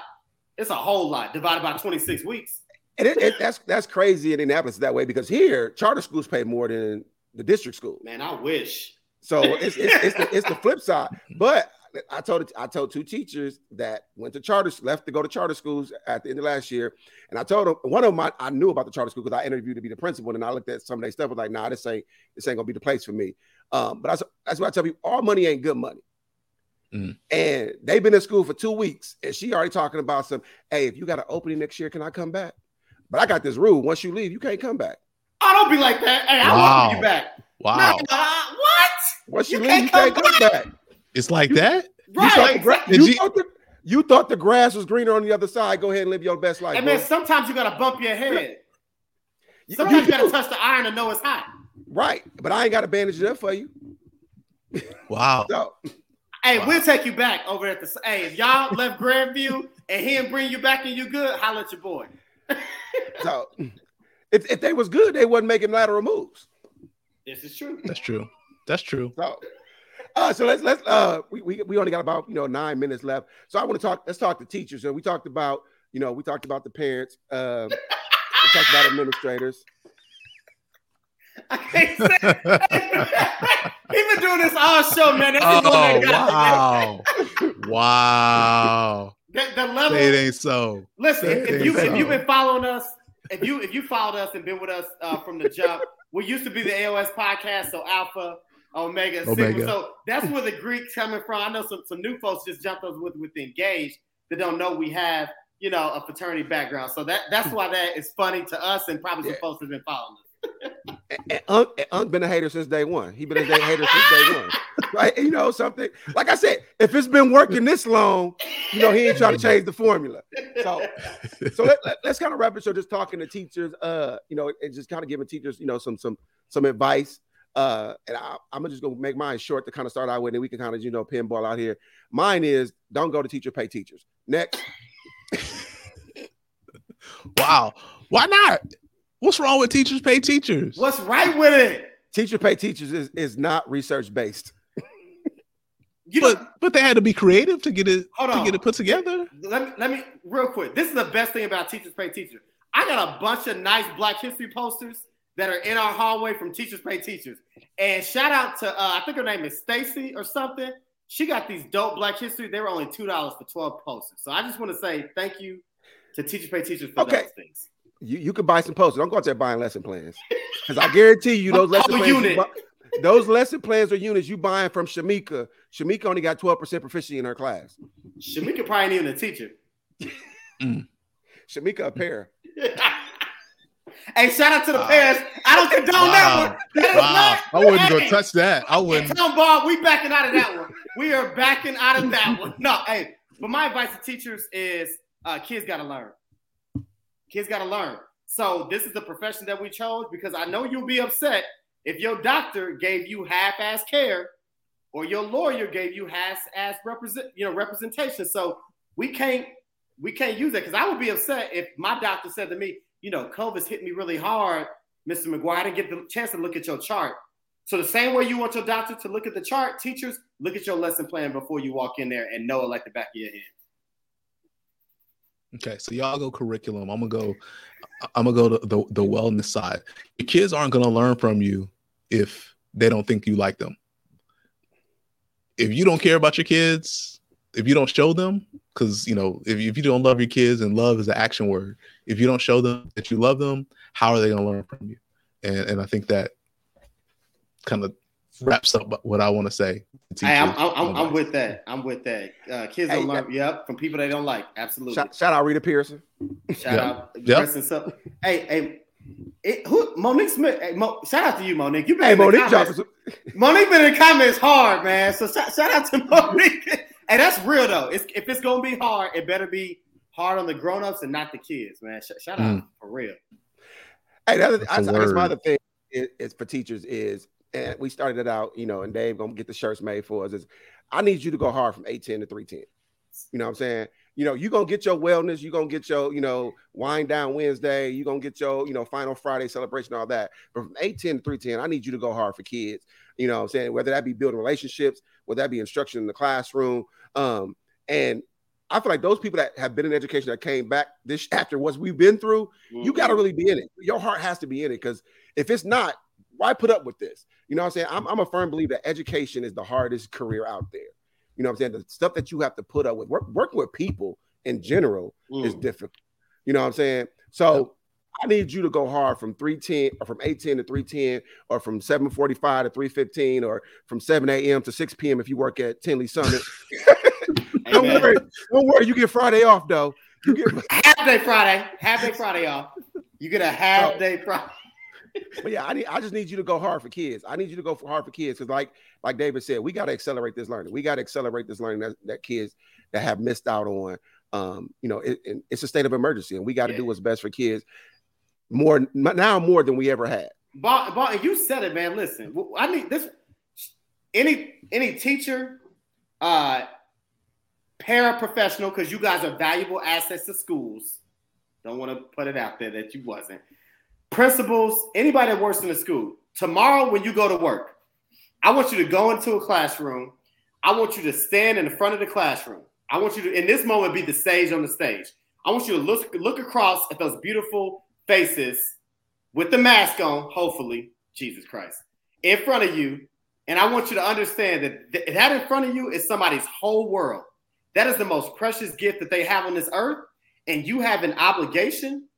It's a whole lot divided by twenty six weeks. And it, it, that's that's crazy in Indianapolis that way because here charter schools pay more than the district school. Man, I wish. So it's it's, it's, the, it's the flip side. But I told I told two teachers that went to charter left to go to charter schools at the end of last year, and I told them one of them I, I knew about the charter school because I interviewed to be the principal, and I looked at some of their stuff. I was like, nah, this ain't this ain't gonna be the place for me. Um, but I, that's what I tell you: all money ain't good money. Mm. And they've been in school for two weeks, and she already talking about some. Hey, if you got an opening next year, can I come back? But I got this rule: once you leave, you can't come back. I don't be like that. Hey, I wow. want you back. Wow. uh, what? Once you, you leave, you can't come back. back. It's like that. Right. You thought, the, gra- you, thought the, you thought the grass was greener on the other side. Go ahead and live your best life. And man, sometimes you gotta bump your head. Sometimes you, you gotta touch the iron to know it's hot. Right, but I ain't got to bandage it up for you. Wow. so, hey, wow. we'll take you back over at the. Hey, if y'all left Grandview and he didn't bring you back and you good, holla at your boy. so, if, if they was good, they wasn't making lateral moves. This is true. That's true. That's true. So, uh, so let's let's uh we, we we only got about you know nine minutes left. So I want to talk. Let's talk to teachers. So we talked about you know we talked about the parents. Uh, we talked about administrators. I can't say. He's been doing this all show, man. That's oh wow, wow. The, the level. Say it ain't so. Listen, if, if you so. if you've been following us, if you if you followed us and been with us uh, from the jump, we used to be the AOS podcast, so Alpha. Omega, Omega. Sigma. So that's where the Greek's coming from. I know some, some new folks just jumped us with with engaged that don't know we have you know a fraternity background. So that that's why that is funny to us and probably some yeah. folks have been following us. and Unc, Unc been a hater since day one. He been a hater since day one. Right? You know something. Like I said, if it's been working this long, you know he ain't trying to change the formula. So, so let, us let, kind of wrap it. So just talking to teachers, uh, you know, and just kind of giving teachers, you know, some some some advice uh, and I, am just gonna make mine short to kind of start out with, and we can kind of you know pinball out here. Mine is don't go to teacher, pay teachers. Next. wow, why not? What's wrong with teachers pay teachers? What's right with it? Teacher pay teachers is, is not research based. You but know, but they had to be creative to get it to on. get it put together. Let me let me real quick. This is the best thing about teachers pay teachers. I got a bunch of nice Black History posters that are in our hallway from Teachers Pay Teachers. And shout out to uh, I think her name is Stacy or something. She got these dope Black History. They were only two dollars for twelve posters. So I just want to say thank you to Teachers Pay Teachers for okay. those things. You you could buy some posters. Don't go out there buying lesson plans because I guarantee you those lesson plans. Buy, those lesson plans or units you buying from Shamika. Shamika only got twelve percent proficiency in her class. Shamika probably ain't even a teacher. mm. Shamika a pair. Hey, shout out to the wow. parents. I don't condone wow. that one. That wow. I wouldn't hey, go touch that. I wouldn't. Tom Ball, we backing out of that one. We are backing out of that one. No, hey, but my advice to teachers is uh, kids got to learn. Kids got to learn. So this is the profession that we chose because I know you'll be upset if your doctor gave you half-ass care or your lawyer gave you half-ass represent, you know, representation. So we can't we can't use that because I would be upset if my doctor said to me, you know, COVID's hit me really hard, Mr. McGuire. I didn't get the chance to look at your chart. So the same way you want your doctor to look at the chart, teachers look at your lesson plan before you walk in there and know it like the back of your head. Okay, so y'all go curriculum. I'm gonna go. I'm gonna go to the the wellness side. Your kids aren't gonna learn from you if they don't think you like them. If you don't care about your kids, if you don't show them, because you know, if, if you don't love your kids and love is an action word, if you don't show them that you love them, how are they going to learn from you? And and I think that kind of wraps up what I want to say. Hey, I'm, I'm, I'm, with that. I'm with that. Uh, kids hey, don't learn. Yep, from people they don't like. Absolutely. Shout, shout out Rita Pierson. Shout yep. out. Yep. Hey, hey, it, who Monique Smith? Hey, Mo, shout out to you, Monique. You been hey, Monique. Monique been in the comments hard, man. So shout, shout out to Monique. Hey, that's real though. It's, if it's gonna be hard, it better be hard on the grown-ups and not the kids, man. Sh- shout out mm. for real. Hey, that is, I, I guess my other thing is, is, for teachers is, and we started it out, you know, and Dave gonna get the shirts made for us. Is I need you to go hard from eight ten to three ten. You know what I'm saying? You know, you're gonna get your wellness, you're gonna get your, you know, wind down Wednesday, you're gonna get your, you know, final Friday celebration, all that. But from 810 to 310, I need you to go hard for kids. You know I'm saying? Whether that be building relationships, whether that be instruction in the classroom. Um, and I feel like those people that have been in education that came back this after what we've been through, mm-hmm. you got to really be in it. Your heart has to be in it because if it's not, why put up with this? You know what I'm saying? I'm, I'm, a firm believer that education is the hardest career out there. You know what I'm saying? The stuff that you have to put up with, work, working with people in general mm. is difficult. You know what I'm saying? So I need you to go hard from 310 or from 810 to 310 or from 745 to 315 or from 7 a.m. to 6 p.m. if you work at Tinley Summit. don't worry. Don't worry. You get Friday off though. You get half day Friday. Half day Friday off. You get a half day Friday. but yeah, I need I just need you to go hard for kids. I need you to go for hard for kids because like like David said, we got to accelerate this learning. We got to accelerate this learning that, that kids that have missed out on. Um, you know, it, it, it's a state of emergency, and we got to yeah. do what's best for kids more now more than we ever had. But you said it, man. Listen, I need this. Any any teacher, uh, paraprofessional, because you guys are valuable assets to schools. Don't want to put it out there that you wasn't. Principals, anybody that works in the school. Tomorrow, when you go to work, I want you to go into a classroom. I want you to stand in the front of the classroom. I want you to, in this moment, be the stage on the stage. I want you to look look across at those beautiful faces with the mask on, hopefully, Jesus Christ, in front of you. And I want you to understand that th- that in front of you is somebody's whole world. That is the most precious gift that they have on this earth. And you have an obligation,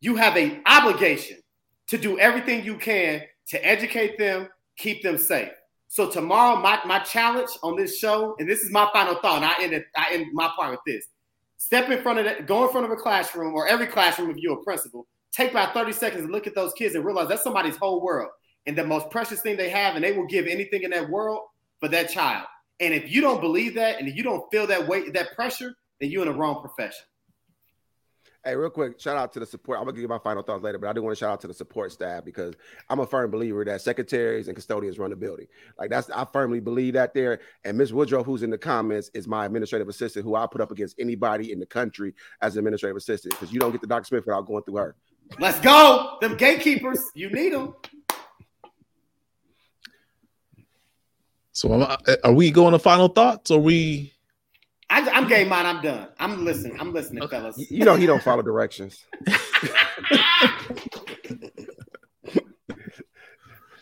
you have an obligation to do everything you can to educate them, keep them safe. So tomorrow, my, my challenge on this show, and this is my final thought, and I end, it, I end my part with this. Step in front of that, go in front of a classroom or every classroom if you're a principal. Take about 30 seconds and look at those kids and realize that's somebody's whole world and the most precious thing they have, and they will give anything in that world for that child. And if you don't believe that and you don't feel that weight, that pressure, then you're in the wrong profession. Hey, real quick, shout out to the support. I'm gonna give my final thoughts later, but I do want to shout out to the support staff because I'm a firm believer that secretaries and custodians run the building. Like that's I firmly believe that there. And Miss Woodrow, who's in the comments, is my administrative assistant, who I put up against anybody in the country as an administrative assistant because you don't get the Dr. Smith without going through her. Let's go, them gatekeepers. You need them. So, are we going to final thoughts? Or we I, am game mine. I'm done. I'm listening. I'm listening, okay. fellas. You know he don't follow directions.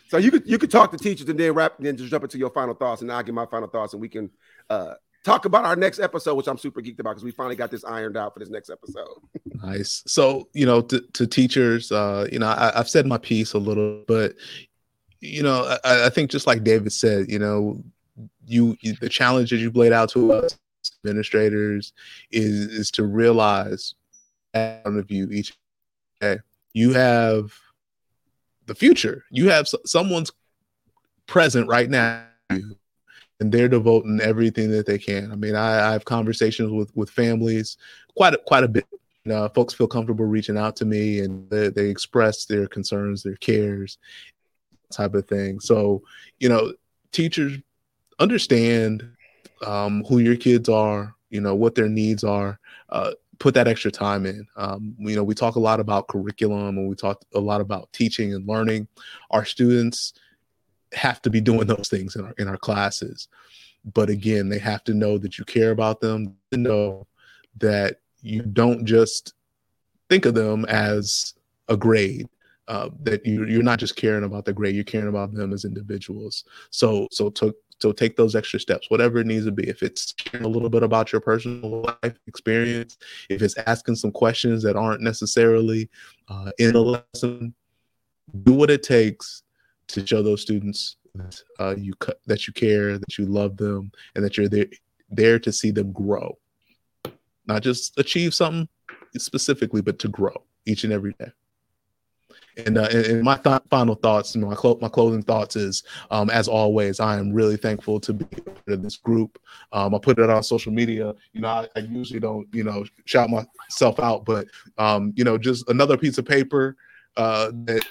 so you could you could talk to teachers and then wrap and then just jump into your final thoughts, and I'll give my final thoughts, and we can uh, talk about our next episode, which I'm super geeked about because we finally got this ironed out for this next episode. nice. So you know, to, to teachers, uh, you know, I, have said my piece a little, but you know, I, I think just like David said, you know, you, you the challenges you've laid out to us administrators is is to realize front of you each day you have the future you have someone's present right now and they're devoting everything that they can i mean i, I have conversations with with families quite a, quite a bit folks feel comfortable reaching out to me and they, they express their concerns their cares type of thing so you know teachers understand um, who your kids are, you know, what their needs are. Uh, put that extra time in. Um, you know, we talk a lot about curriculum and we talk a lot about teaching and learning. Our students have to be doing those things in our in our classes. But again, they have to know that you care about them, to know that you don't just think of them as a grade. Uh, that you, you're not just caring about the grade, you're caring about them as individuals. So, so to so take those extra steps, whatever it needs to be. If it's a little bit about your personal life experience, if it's asking some questions that aren't necessarily uh, in a lesson, do what it takes to show those students that uh, you that you care, that you love them, and that you're there there to see them grow, not just achieve something specifically, but to grow each and every day. And, uh, and, and my th- final thoughts, my clo- my closing thoughts is, um, as always, I am really thankful to be part of this group. Um, I put it on social media. You know, I, I usually don't, you know, shout myself out, but um, you know, just another piece of paper uh, that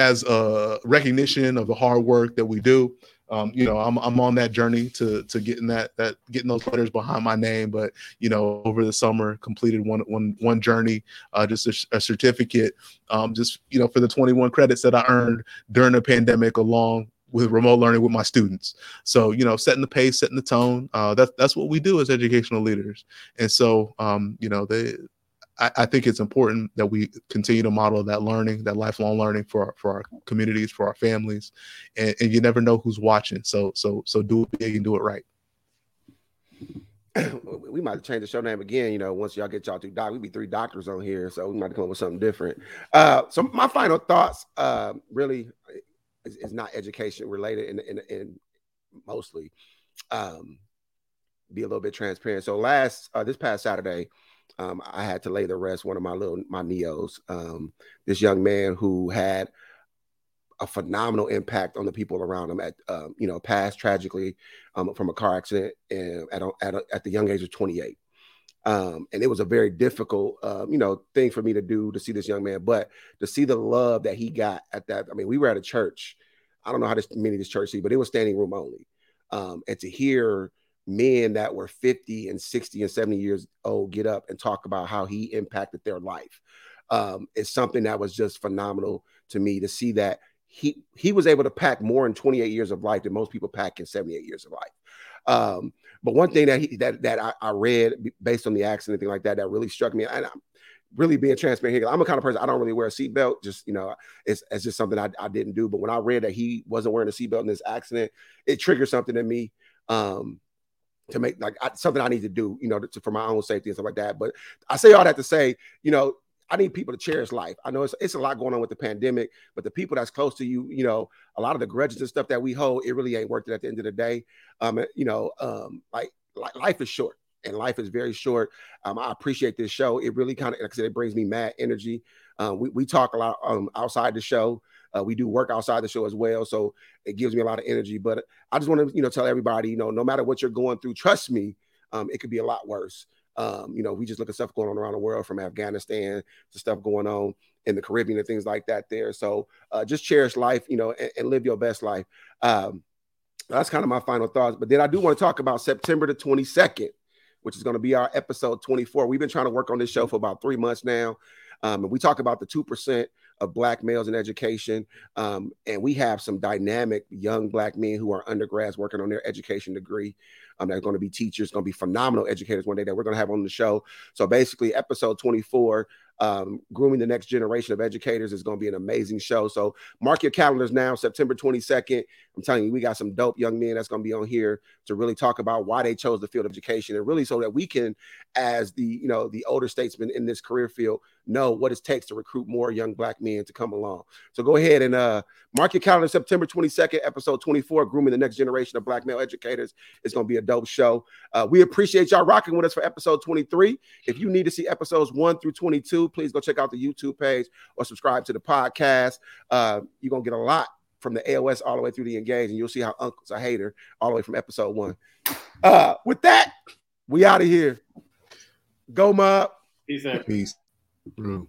as a recognition of the hard work that we do. Um, you know, I'm I'm on that journey to to getting that that getting those letters behind my name. But you know, over the summer, completed one one one journey, uh, just a, a certificate, um, just you know, for the 21 credits that I earned during the pandemic, along with remote learning with my students. So, you know, setting the pace, setting the tone. Uh, that's that's what we do as educational leaders. And so, um, you know, they, I, I, think it's important that we continue to model that learning, that lifelong learning for our, for our communities, for our families, and, and you never know who's watching. So, so, so do it big and do it right. we might change the show name again. You know, once y'all get y'all two doc, we be three doctors on here, so we might come up with something different. Uh, so my final thoughts, uh, really, is, is not education related and, and, and mostly um, be a little bit transparent. So last uh, this past Saturday, um, I had to lay the rest one of my little my neos. Um, this young man who had a phenomenal impact on the people around him at um, you know passed tragically um, from a car accident and at, at, at the young age of 28 um, and it was a very difficult, uh, you know, thing for me to do to see this young man, but to see the love that he got at that. I mean, we were at a church. I don't know how this, many this church see, but it was standing room only. Um, and to hear men that were 50 and 60 and 70 years old get up and talk about how he impacted their life um, is something that was just phenomenal to me to see that he he was able to pack more in 28 years of life than most people pack in 78 years of life. Um, but one thing that he that that I, I, read based on the accident, thing like that, that really struck me, and I'm really being transparent here. I'm a kind of person I don't really wear a seatbelt. Just you know, it's it's just something I, I didn't do. But when I read that he wasn't wearing a seatbelt in this accident, it triggered something in me. Um, to make like I, something I need to do, you know, to, for my own safety and stuff like that. But I say all that to say, you know, I need people to cherish life. I know it's, it's a lot going on with the pandemic, but the people that's close to you, you know, a lot of the grudges and stuff that we hold, it really ain't worth it at the end of the day. Um, you know, um, like, like life is short and life is very short. Um, I appreciate this show. It really kind of, like I said, it brings me mad energy. Um, we, we talk a lot um, outside the show. Uh, we do work outside the show as well, so it gives me a lot of energy. But I just want to, you know, tell everybody, you know, no matter what you're going through, trust me, um, it could be a lot worse. Um, you know, we just look at stuff going on around the world from Afghanistan to stuff going on in the Caribbean and things like that there. So uh, just cherish life, you know, and, and live your best life. Um, that's kind of my final thoughts. But then I do want to talk about September the 22nd, which is going to be our episode 24. We've been trying to work on this show for about three months now. Um, and we talk about the 2% of black males in education. Um, and we have some dynamic young black men who are undergrads working on their education degree. Um, they're going to be teachers, going to be phenomenal educators one day that we're going to have on the show. So basically, episode 24 um, grooming the next generation of educators is going to be an amazing show. So mark your calendars now, September 22nd. I'm telling you, we got some dope young men that's going to be on here to really talk about why they chose the field of education and really so that we can, as the you know the older statesmen in this career field, know what it takes to recruit more young black men to come along. So go ahead and uh, mark your calendar, September 22nd, episode 24, grooming the next generation of black male educators. It's going to be a dope show. Uh, we appreciate y'all rocking with us for episode 23. If you need to see episodes one through 22, please go check out the YouTube page or subscribe to the podcast. Uh, you're gonna get a lot from the AOS all the way through the engage, and you'll see how Uncle's a hater all the way from episode one. Uh, with that, we out of here. Go mob. Peace out. Peace. Bro.